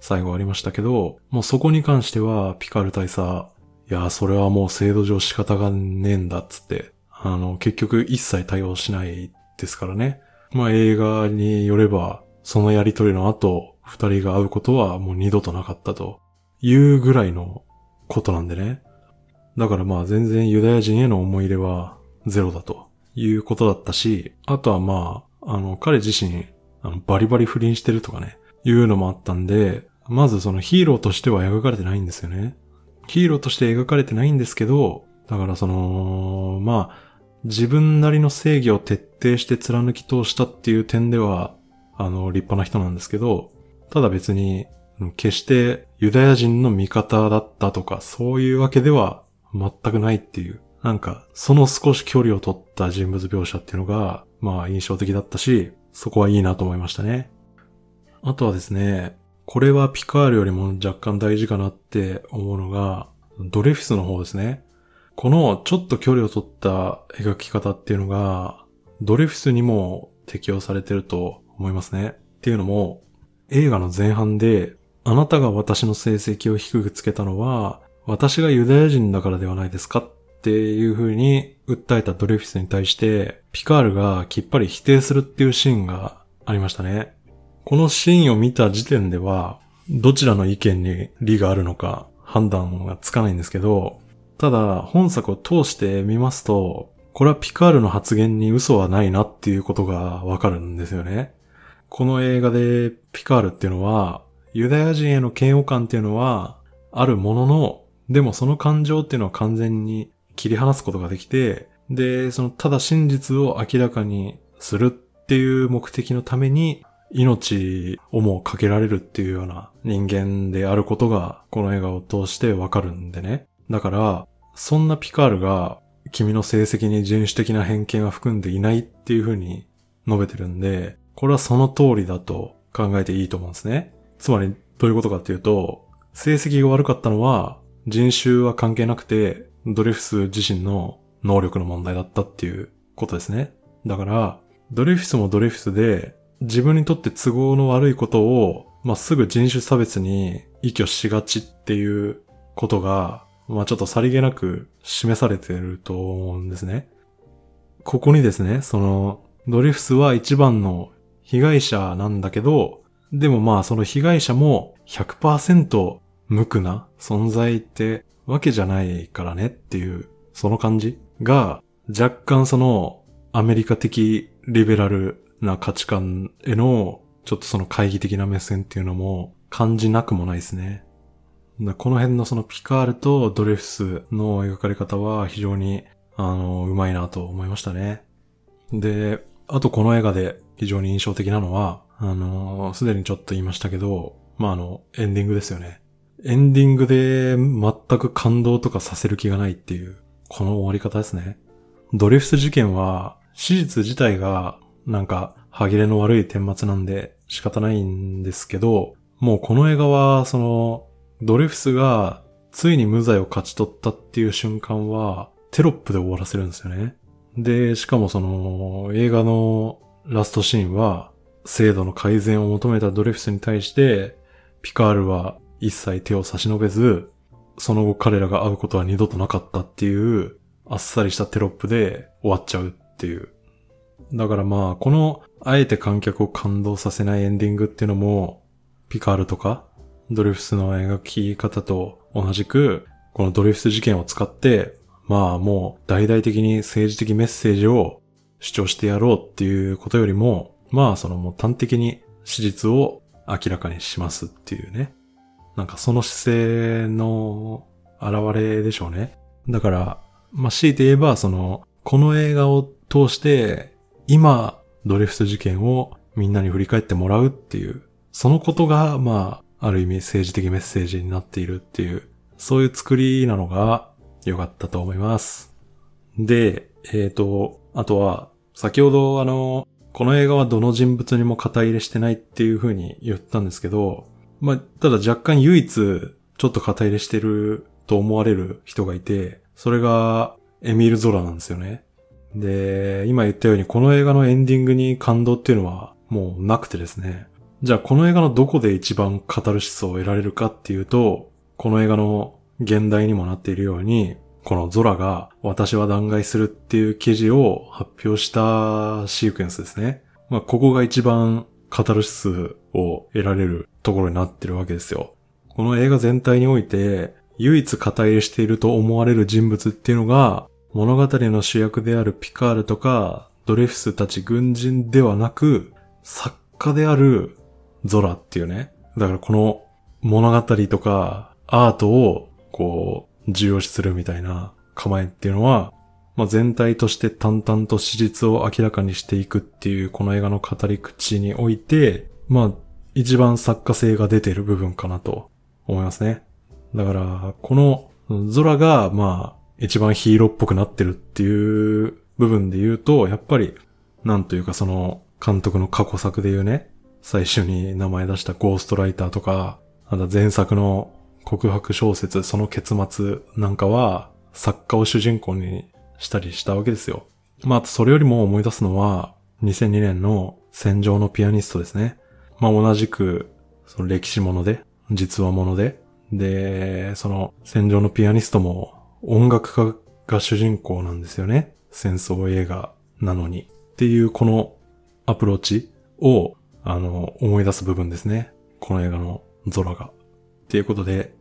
最後ありましたけど、もうそこに関してはピカール大佐、いや、それはもう制度上仕方がねえんだっつって、あの、結局一切対応しないですからね。まあ映画によれば、そのやりとりの後、二人が会うことはもう二度となかったというぐらいのことなんでね。だからまあ全然ユダヤ人への思い入れはゼロだということだったし、あとはまあ、あの、彼自身、あのバリバリ不倫してるとかね、いうのもあったんで、まずそのヒーローとしては描かれてないんですよね。ヒーローとして描かれてないんですけど、だからその、まあ、自分なりの正義を徹底して貫き通したっていう点では、あの、立派な人なんですけど、ただ別に、決してユダヤ人の味方だったとか、そういうわけでは全くないっていう、なんか、その少し距離を取った人物描写っていうのが、まあ印象的だったし、そこはいいなと思いましたね。あとはですね、これはピカールよりも若干大事かなって思うのが、ドレフィスの方ですね。このちょっと距離を取った描き方っていうのが、ドレフィスにも適用されてると思いますね。っていうのも、映画の前半で、あなたが私の成績を低くつけたのは、私がユダヤ人だからではないですかっていう風に訴えたドレフィスに対して、ピカールがきっぱり否定するっていうシーンがありましたね。このシーンを見た時点では、どちらの意見に利があるのか判断がつかないんですけど、ただ、本作を通して見ますと、これはピカールの発言に嘘はないなっていうことがわかるんですよね。この映画でピカールっていうのは、ユダヤ人への嫌悪感っていうのはあるものの、でもその感情っていうのは完全に切り離すことができて、で、そのただ真実を明らかにするっていう目的のために命をもかけられるっていうような人間であることがこの映画を通してわかるんでね。だから、そんなピカールが君の成績に人種的な偏見は含んでいないっていうふうに述べてるんで、これはその通りだと考えていいと思うんですね。つまりどういうことかっていうと、成績が悪かったのは人種は関係なくて、ドレフス自身の能力の問題だったっていうことですね。だから、ドレフスもドレフスで自分にとって都合の悪いことを、まあ、すぐ人種差別に依拠しがちっていうことがまあちょっとさりげなく示されてると思うんですね。ここにですね、その、ドリフスは一番の被害者なんだけど、でもまあその被害者も100%無垢な存在ってわけじゃないからねっていう、その感じが若干そのアメリカ的リベラルな価値観へのちょっとその懐疑的な目線っていうのも感じなくもないですね。この辺のそのピカールとドレフスの描かれ方は非常に、あの、うまいなと思いましたね。で、あとこの映画で非常に印象的なのは、あの、すでにちょっと言いましたけど、まあ、あの、エンディングですよね。エンディングで全く感動とかさせる気がないっていう、この終わり方ですね。ドレフス事件は、史実自体が、なんか、歯切れの悪い顛末なんで仕方ないんですけど、もうこの映画は、その、ドレフスがついに無罪を勝ち取ったっていう瞬間はテロップで終わらせるんですよね。で、しかもその映画のラストシーンは制度の改善を求めたドレフスに対してピカールは一切手を差し伸べず、その後彼らが会うことは二度となかったっていう、あっさりしたテロップで終わっちゃうっていう。だからまあ、この、あえて観客を感動させないエンディングっていうのも、ピカールとか、ドリフスの描き方と同じく、このドリフス事件を使って、まあもう大々的に政治的メッセージを主張してやろうっていうことよりも、まあそのもう端的に史実を明らかにしますっていうね。なんかその姿勢の現れでしょうね。だから、まあ強いて言えばその、この映画を通して今ドリフス事件をみんなに振り返ってもらうっていう、そのことがまあある意味政治的メッセージになっているっていう、そういう作りなのが良かったと思います。で、えっ、ー、と、あとは、先ほどあの、この映画はどの人物にも肩入れしてないっていう風に言ったんですけど、まあ、ただ若干唯一ちょっと肩入れしてると思われる人がいて、それがエミール・ゾラなんですよね。で、今言ったようにこの映画のエンディングに感動っていうのはもうなくてですね。じゃあこの映画のどこで一番カタルシスを得られるかっていうと、この映画の現代にもなっているように、このゾラが私は弾劾するっていう記事を発表したシークエンスですね。まあ、ここが一番カタルシスを得られるところになってるわけですよ。この映画全体において、唯一肩入れしていると思われる人物っていうのが、物語の主役であるピカールとか、ドレフスたち軍人ではなく、作家であるゾラっていうね。だからこの物語とかアートをこう重要視するみたいな構えっていうのは、まあ、全体として淡々と史実を明らかにしていくっていうこの映画の語り口において、まあ、一番作家性が出てる部分かなと思いますね。だから、このゾラが、まあ、一番ヒーローっぽくなってるっていう部分で言うと、やっぱり、なんというかその、監督の過去作で言うね、最初に名前出したゴーストライターとか、あと前作の告白小説、その結末なんかは、作家を主人公にしたりしたわけですよ。まあ、それよりも思い出すのは、2002年の戦場のピアニストですね。まあ、同じく、その歴史もので、実話もので、で、その戦場のピアニストも音楽家が主人公なんですよね。戦争映画なのに。っていうこのアプローチを、あの、思い出す部分ですね。この映画のゾラが。っていうことで、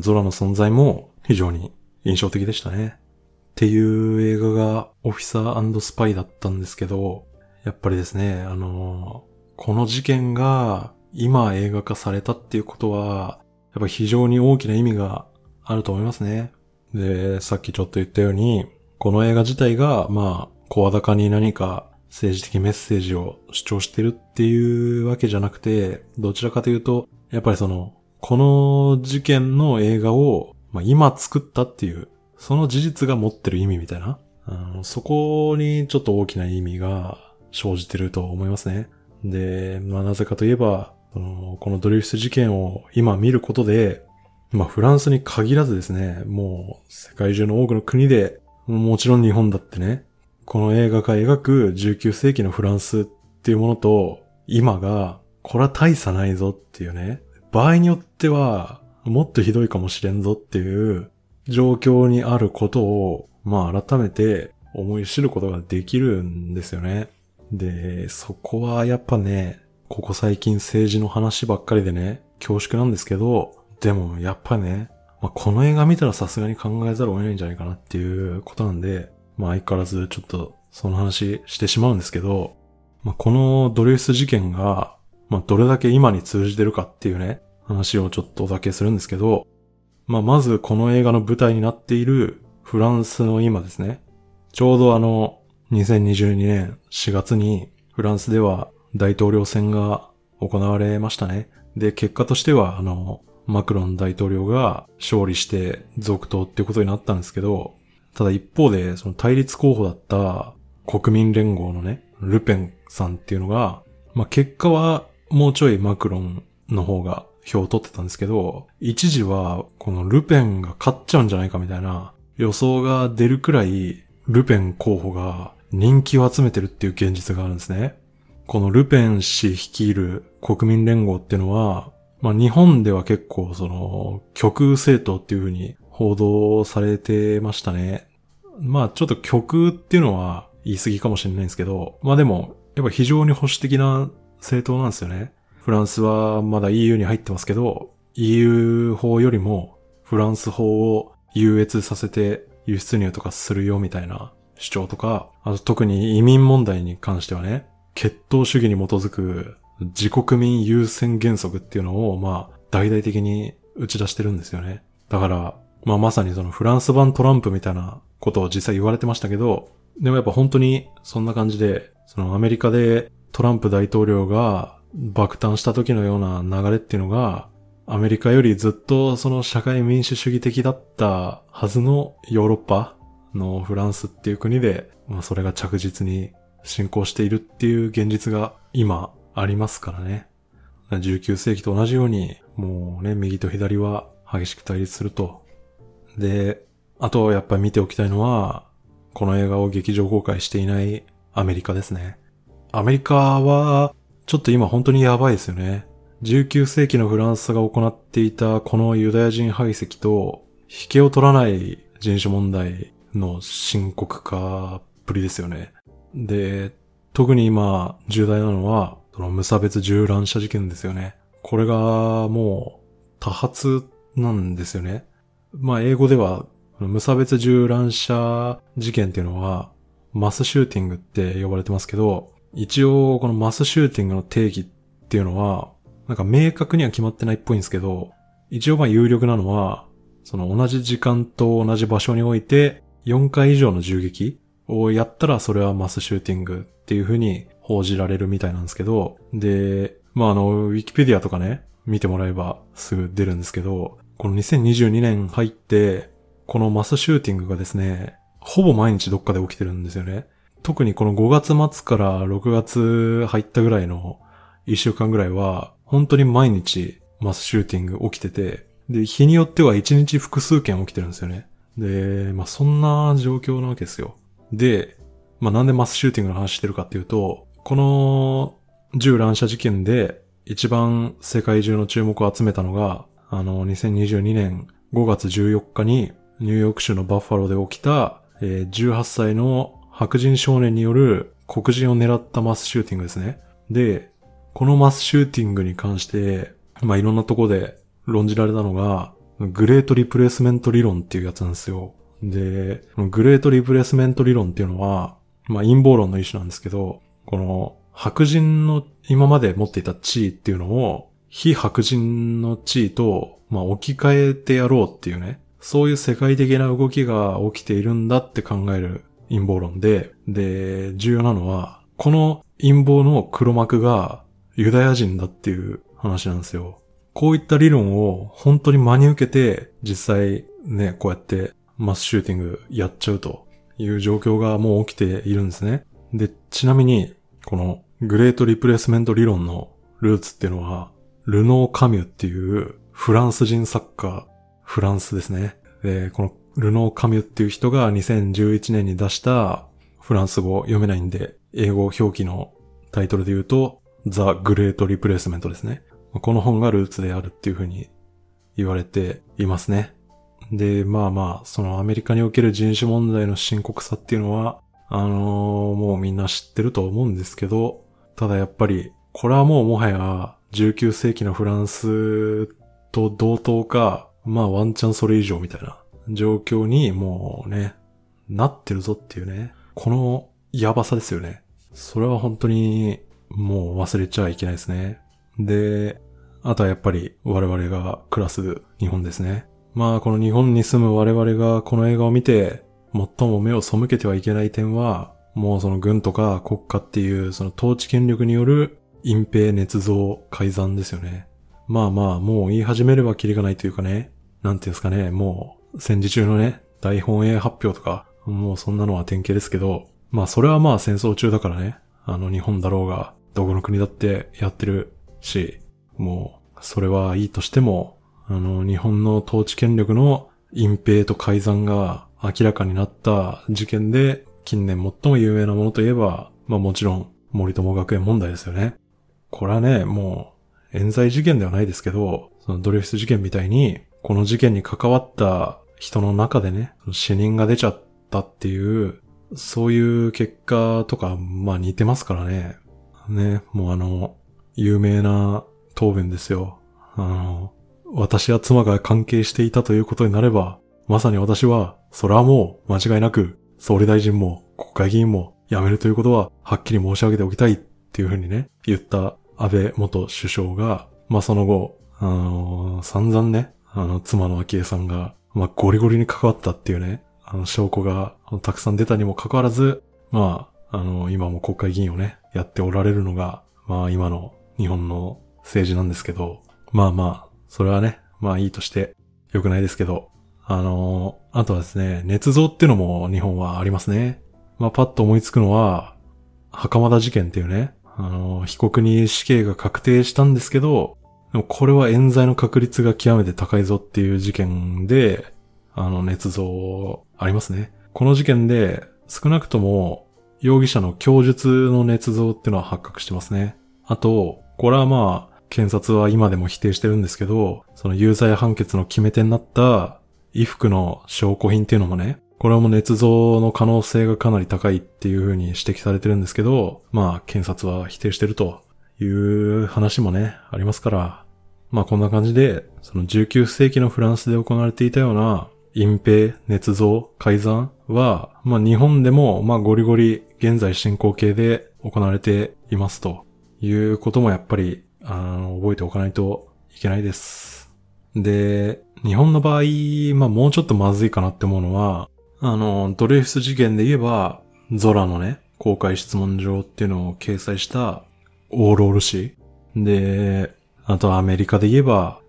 ゾラの存在も非常に印象的でしたね。っていう映画がオフィサースパイだったんですけど、やっぱりですね、あの、この事件が今映画化されたっていうことは、やっぱ非常に大きな意味があると思いますね。で、さっきちょっと言ったように、この映画自体が、まあ、声高に何か政治的メッセージを主張してるっていうわけじゃなくて、どちらかというと、やっぱりその、この事件の映画を、まあ、今作ったっていう、その事実が持ってる意味みたいな、あのそこにちょっと大きな意味が生じてると思いますね。で、まあなぜかといえば、このドリフス事件を今見ることで、まあフランスに限らずですね、もう世界中の多くの国で、もちろん日本だってね、この映画が描く19世紀のフランスっていうものと、今が、これは大差ないぞっていうね、場合によっては、もっとひどいかもしれんぞっていう状況にあることを、まあ改めて思い知ることができるんですよね。で、そこはやっぱね、ここ最近政治の話ばっかりでね、恐縮なんですけど、でもやっぱね、まあ、この映画見たらさすがに考えざるを得ないんじゃないかなっていうことなんで、まあ相変わらずちょっとその話してしまうんですけど、まあ、このドレス事件がまあ、どれだけ今に通じてるかっていうね、話をちょっとだけするんですけど、まあ、まずこの映画の舞台になっているフランスの今ですね。ちょうどあの、2022年4月にフランスでは大統領選が行われましたね。で、結果としてはあの、マクロン大統領が勝利して続投っていうことになったんですけど、ただ一方でその対立候補だった国民連合のね、ルペンさんっていうのが、まあ結果はもうちょいマクロンの方が票を取ってたんですけど、一時はこのルペンが勝っちゃうんじゃないかみたいな予想が出るくらいルペン候補が人気を集めてるっていう現実があるんですね。このルペン氏率いる国民連合っていうのは、まあ日本では結構その極右政党っていう風に報道されてましたね。まあちょっと極右っていうのは言い過ぎかもしれないんですけど、まあでもやっぱ非常に保守的な政党なんですよね。フランスはまだ EU に入ってますけど、EU 法よりもフランス法を優越させて輸出入とかするよみたいな主張とか、あと特に移民問題に関してはね、血統主義に基づく自国民優先原則っていうのを、まあ、大々的に打ち出してるんですよね。だから、まあまさにそのフランス版トランプみたいなことを実際言われてましたけど、でもやっぱ本当にそんな感じで、そのアメリカでトランプ大統領が爆誕した時のような流れっていうのが、アメリカよりずっとその社会民主主義的だったはずのヨーロッパのフランスっていう国で、まあそれが着実に進行しているっていう現実が今ありますからね。19世紀と同じように、もうね、右と左は激しく対立すると。で、あとやっぱり見ておきたいのは、この映画を劇場公開していないアメリカですね。アメリカは、ちょっと今本当にやばいですよね。19世紀のフランスが行っていたこのユダヤ人排斥と、引けを取らない人種問題の深刻化っぷりですよね。で、特に今重大なのは、その無差別銃乱射事件ですよね。これがもう多発なんですよね。まあ英語では無差別銃乱射事件っていうのはマスシューティングって呼ばれてますけど、一応このマスシューティングの定義っていうのは、なんか明確には決まってないっぽいんですけど、一応まあ有力なのは、その同じ時間と同じ場所において4回以上の銃撃をやったらそれはマスシューティングっていう風に報じられるみたいなんですけど、で、まああの、ウィキペディアとかね、見てもらえばすぐ出るんですけど、この2022年入って、このマスシューティングがですね、ほぼ毎日どっかで起きてるんですよね。特にこの5月末から6月入ったぐらいの1週間ぐらいは、本当に毎日マスシューティング起きてて、で、日によっては1日複数件起きてるんですよね。で、まあそんな状況なわけですよ。で、まあなんでマスシューティングの話してるかっていうと、この銃乱射事件で一番世界中の注目を集めたのが、あの、2022年5月14日にニューヨーク州のバッファローで起きた、えー、18歳の白人少年による黒人を狙ったマスシューティングですね。で、このマスシューティングに関して、まあ、いろんなとこで論じられたのが、グレートリプレイスメント理論っていうやつなんですよ。で、グレートリプレイスメント理論っていうのは、まあ、陰謀論の一種なんですけど、この白人の今まで持っていた地位っていうのを、非白人の地位と、まあ、置き換えてやろうっていうね、そういう世界的な動きが起きているんだって考える陰謀論で、で、重要なのは、この陰謀の黒幕がユダヤ人だっていう話なんですよ。こういった理論を本当に真に受けて、実際ね、こうやってマスシューティングやっちゃうという状況がもう起きているんですね。で、ちなみに、このグレートリプレイスメント理論のルーツっていうのは、ルノー・カミュっていうフランス人作家、フランスですね。で、このルノー・カミュっていう人が2011年に出したフランス語読めないんで、英語表記のタイトルで言うと、ザ・グレート・リプレイスメントですね。この本がルーツであるっていう風に言われていますね。で、まあまあ、そのアメリカにおける人種問題の深刻さっていうのは、あのー、もうみんな知ってると思うんですけど、ただやっぱり、これはもうもはや19世紀のフランスと同等か、まあワンチャンそれ以上みたいな状況にもうね、なってるぞっていうね。このやばさですよね。それは本当にもう忘れちゃいけないですね。で、あとはやっぱり我々が暮らす日本ですね。まあこの日本に住む我々がこの映画を見て最も目を背けてはいけない点は、もうその軍とか国家っていうその統治権力による隠蔽、捏造、改ざんですよね。まあまあ、もう言い始めればキリがないというかね、なんていうんですかね、もう戦時中のね、大本営発表とか、もうそんなのは典型ですけど、まあそれはまあ戦争中だからね、あの日本だろうが、どこの国だってやってるし、もう、それはいいとしても、あの日本の統治権力の隠蔽と改ざんが明らかになった事件で、近年最も有名なものといえば、まあもちろん森友学園問題ですよね。これはね、もう冤罪事件ではないですけど、そのドレフス事件みたいに、この事件に関わった人の中でね、死人が出ちゃったっていう、そういう結果とか、まあ似てますからね。ね、もうあの、有名な答弁ですよ。あの、私は妻が関係していたということになれば、まさに私は、それはもう間違いなく、総理大臣も国会議員も辞めるということは、はっきり申し上げておきたいっていうふうにね、言った安倍元首相が、まあその後、あのー、散々ね、あの、妻の昭恵さんが、まあゴリゴリに関わったっていうね、あの、証拠がたくさん出たにもかかわらず、まあ、あの、今も国会議員をね、やっておられるのが、まあ今の日本の政治なんですけど、まあまあ、それはね、まあいいとして良くないですけど、あの、あとはですね、捏造っていうのも日本はありますね。まあパッと思いつくのは、袴田事件っていうね、あの、被告に死刑が確定したんですけど、でもこれは冤罪の確率が極めて高いぞっていう事件で、あの、捏造ありますね。この事件で少なくとも容疑者の供述の捏造っていうのは発覚してますね。あと、これはまあ、検察は今でも否定してるんですけど、その有罪判決の決め手になった衣服の証拠品っていうのもね、これはもう捏造の可能性がかなり高いっていう風に指摘されてるんですけど、まあ、検察は否定してるという話もね、ありますから、まあこんな感じで、その19世紀のフランスで行われていたような隠蔽、捏造、改ざんは、まあ日本でも、まあゴリゴリ現在進行形で行われていますということもやっぱり、あの、覚えておかないといけないです。で、日本の場合、まあもうちょっとまずいかなって思うのは、あの、ドレフス事件で言えば、ゾラのね、公開質問状っていうのを掲載したオーロール氏。で、あとアメリカで言えば、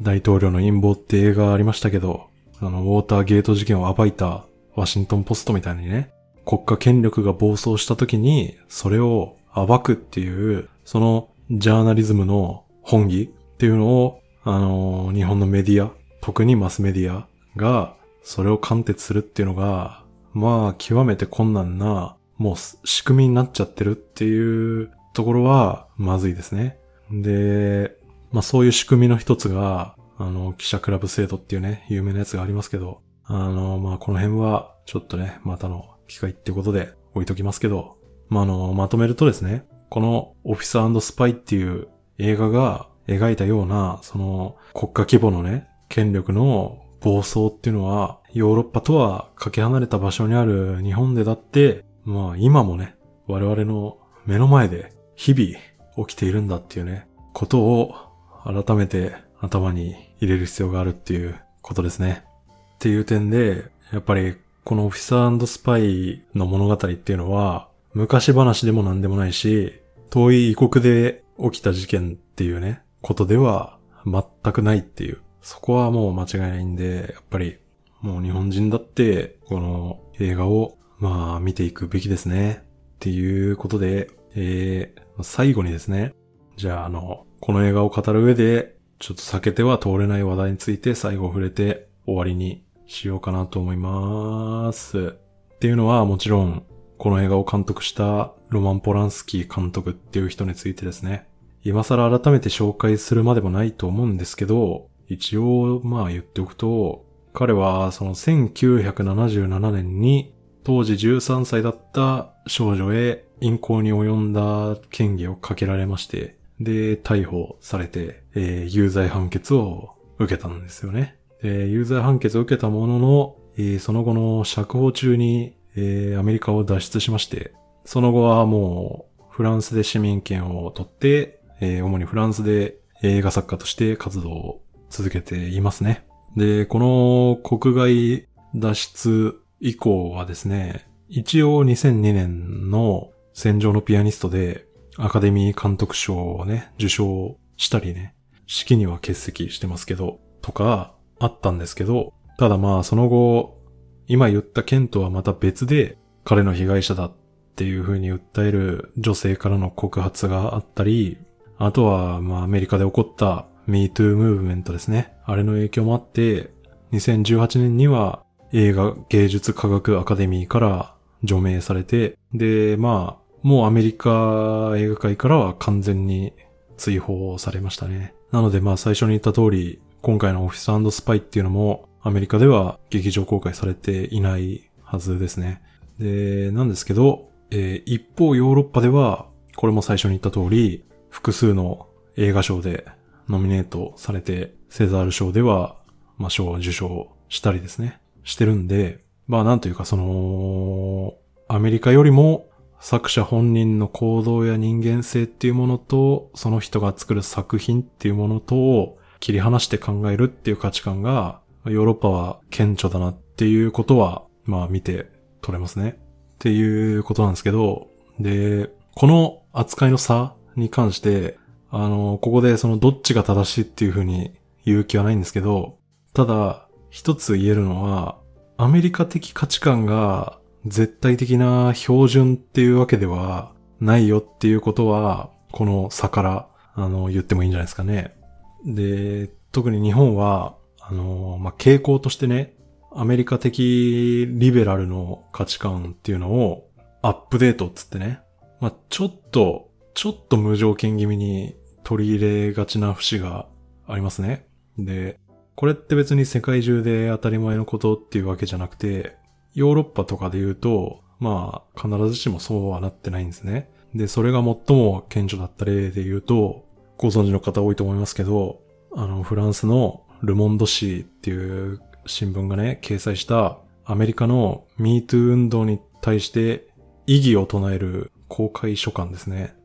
大統領の陰謀って映画ありましたけど、あの、ウォーターゲート事件を暴いたワシントンポストみたいにね、国家権力が暴走した時に、それを暴くっていう、そのジャーナリズムの本義っていうのを、あの、日本のメディア、特にマスメディアが、それを貫徹するっていうのが、まあ、極めて困難な、もう仕組みになっちゃってるっていうところは、まずいですね。で、まあそういう仕組みの一つが、あの、記者クラブ制度っていうね、有名なやつがありますけど、あの、まあこの辺は、ちょっとね、またの機会ってことで置いときますけど、まああの、まとめるとですね、このオフィススパイっていう映画が描いたような、その国家規模のね、権力の暴走っていうのは、ヨーロッパとはかけ離れた場所にある日本でだって、まあ今もね、我々の目の前で日々起きているんだっていうね、ことを改めて頭に入れる必要があるっていうことですね。っていう点で、やっぱりこのオフィススパイの物語っていうのは、昔話でも何でもないし、遠い異国で起きた事件っていうね、ことでは全くないっていう。そこはもう間違いないんで、やっぱりもう日本人だって、この映画をまあ見ていくべきですね。っていうことで、えー、最後にですね、じゃああの、この映画を語る上で、ちょっと避けては通れない話題について最後触れて終わりにしようかなと思います。っていうのはもちろん、この映画を監督したロマン・ポランスキー監督っていう人についてですね。今更改めて紹介するまでもないと思うんですけど、一応まあ言っておくと、彼はその1977年に当時13歳だった少女へ淫行に及んだ権利をかけられまして、で、逮捕されて、えー、有罪判決を受けたんですよね。で、有罪判決を受けたものの、えー、その後の釈放中にえー、アメリカを脱出しまして、その後はもうフランスで市民権を取って、えー、主にフランスで映画作家として活動を続けていますね。で、この国外脱出以降はですね、一応2002年の戦場のピアニストでアカデミー監督賞をね、受賞したりね、式には欠席してますけど、とかあったんですけど、ただまあその後今言った件とはまた別で、彼の被害者だっていう風に訴える女性からの告発があったり、あとは、まあアメリカで起こった MeToo ムーブメントですね。あれの影響もあって、2018年には映画芸術科学アカデミーから除名されて、で、まあ、もうアメリカ映画界からは完全に追放されましたね。なのでまあ最初に言った通り、今回のオフィススパイっていうのもアメリカでは劇場公開されていないはずですね。で、なんですけど、えー、一方ヨーロッパでは、これも最初に言った通り、複数の映画賞でノミネートされて、セザール賞では、まあ賞を受賞したりですね、してるんで、まあなんというかその、アメリカよりも作者本人の行動や人間性っていうものと、その人が作る作品っていうものとを切り離して考えるっていう価値観が、ヨーロッパは顕著だなっていうことは、まあ見て取れますね。っていうことなんですけど、で、この扱いの差に関して、あの、ここでそのどっちが正しいっていうふうに言う気はないんですけど、ただ、一つ言えるのは、アメリカ的価値観が絶対的な標準っていうわけではないよっていうことは、この差から、あの、言ってもいいんじゃないですかね。で、特に日本は、あの、まあ、傾向としてね、アメリカ的リベラルの価値観っていうのをアップデートっつってね、まあ、ちょっと、ちょっと無条件気味に取り入れがちな節がありますね。で、これって別に世界中で当たり前のことっていうわけじゃなくて、ヨーロッパとかで言うと、まあ、必ずしもそうはなってないんですね。で、それが最も顕著だった例で言うと、ご存知の方多いと思いますけど、あの、フランスのルモンド紙っていう新聞がね、掲載したアメリカの MeToo 運動に対して異議を唱える公開書簡ですね。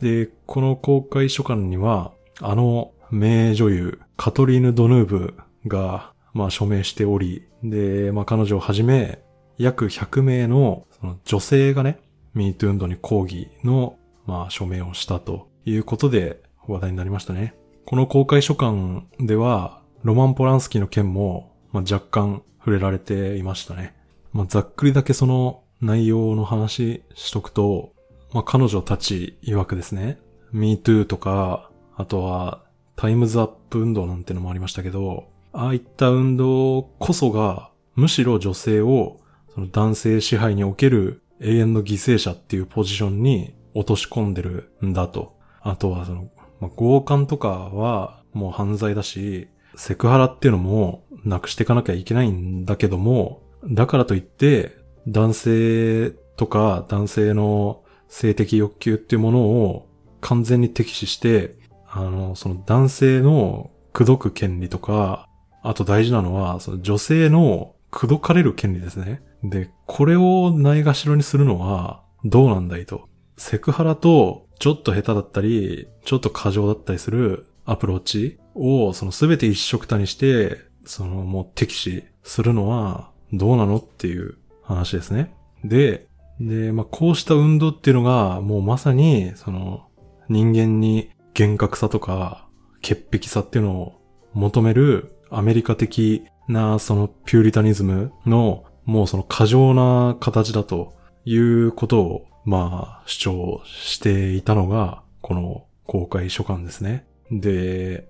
で、この公開書簡には、あの名女優、カトリーヌ・ドヌーブが、まあ署名しており、で、まあ彼女をはじめ、約100名のその女性がね、MeToo 運動に抗議の、まあ、署名をしたということで話題になりましたね。この公開書簡では、ロマン・ポランスキーの件も、まあ、若干触れられていましたね。まあ、ざっくりだけその内容の話しとくと、まあ、彼女たち曰くですね、MeToo とか、あとはタイムズアップ運動なんてのもありましたけど、ああいった運動こそが、むしろ女性をその男性支配における永遠の犠牲者っていうポジションに落とし込んでるんだと。あとはその、まあ、強姦とかはもう犯罪だし、セクハラっていうのもなくしていかなきゃいけないんだけども、だからといって男性とか男性の性的欲求っていうものを完全に敵視して、あの、その男性の口説く権利とか、あと大事なのは、その女性の口説かれる権利ですね。で、これをないがしろにするのはどうなんだいと。セクハラとちょっと下手だったり、ちょっと過剰だったりするアプローチをその全て一色たにして、そのもう敵視するのはどうなのっていう話ですね。で、で、まあ、こうした運動っていうのがもうまさにその人間に厳格さとか潔癖さっていうのを求めるアメリカ的なそのピューリタニズムのもうその過剰な形だということを、まあ、主張していたのが、この公開書簡ですね。で、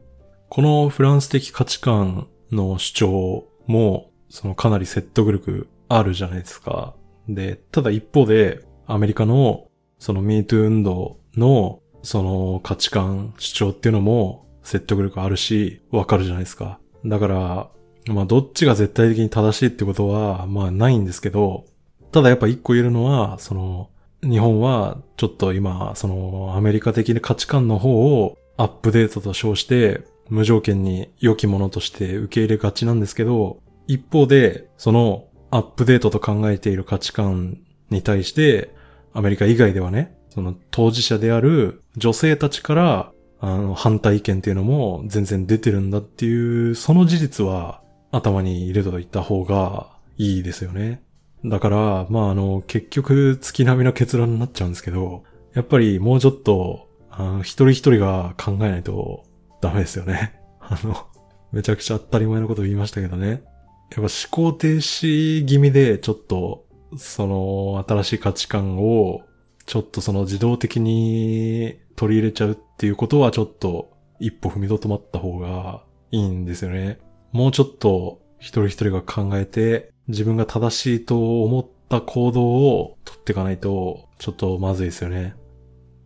このフランス的価値観の主張も、そのかなり説得力あるじゃないですか。で、ただ一方で、アメリカのその MeToo 運動のその価値観主張っていうのも説得力あるし、わかるじゃないですか。だから、まあどっちが絶対的に正しいってことは、まあないんですけど、ただやっぱ一個言えるのは、その、日本はちょっと今、そのアメリカ的な価値観の方をアップデートと称して、無条件に良きものとして受け入れがちなんですけど、一方で、そのアップデートと考えている価値観に対して、アメリカ以外ではね、その当事者である女性たちから、あの、反対意見っていうのも全然出てるんだっていう、その事実は頭に入れといた方がいいですよね。だから、まああの、結局月並みの結論になっちゃうんですけど、やっぱりもうちょっと、あの一人一人が考えないとダメですよね。あの、めちゃくちゃ当たり前のこと言いましたけどね。やっぱ思考停止気味でちょっと、その新しい価値観をちょっとその自動的に取り入れちゃうっていうことはちょっと一歩踏みとどまった方がいいんですよね。もうちょっと一人一人が考えて、自分が正しいと思った行動を取っていかないと、ちょっとまずいですよね。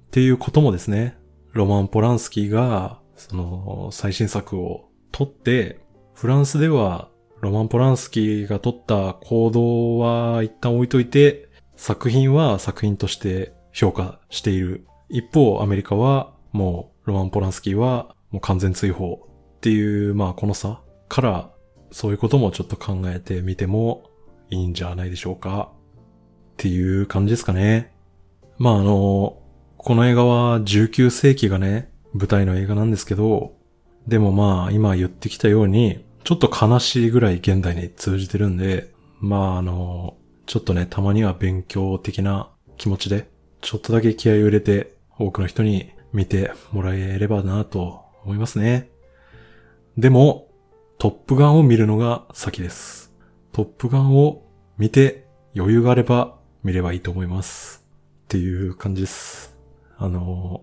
っていうこともですね、ロマン・ポランスキーが、その、最新作を撮って、フランスでは、ロマン・ポランスキーが撮った行動は一旦置いといて、作品は作品として評価している。一方、アメリカは、もう、ロマン・ポランスキーは、もう完全追放っていう、まあ、この差から、そういうこともちょっと考えてみてもいいんじゃないでしょうか。っていう感じですかね。まあ、あの、この映画は19世紀がね、舞台の映画なんですけど、でもまあ今言ってきたように、ちょっと悲しいぐらい現代に通じてるんで、まああの、ちょっとね、たまには勉強的な気持ちで、ちょっとだけ気合を入れて多くの人に見てもらえればなと思いますね。でも、トップガンを見るのが先です。トップガンを見て余裕があれば見ればいいと思います。っていう感じです。あの、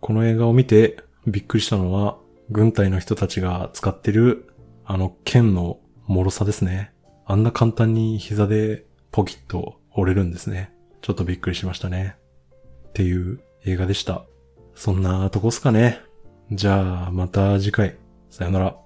この映画を見てびっくりしたのは、軍隊の人たちが使ってる、あの剣の脆さですね。あんな簡単に膝でポキッと折れるんですね。ちょっとびっくりしましたね。っていう映画でした。そんなとこっすかね。じゃあ、また次回。さよなら。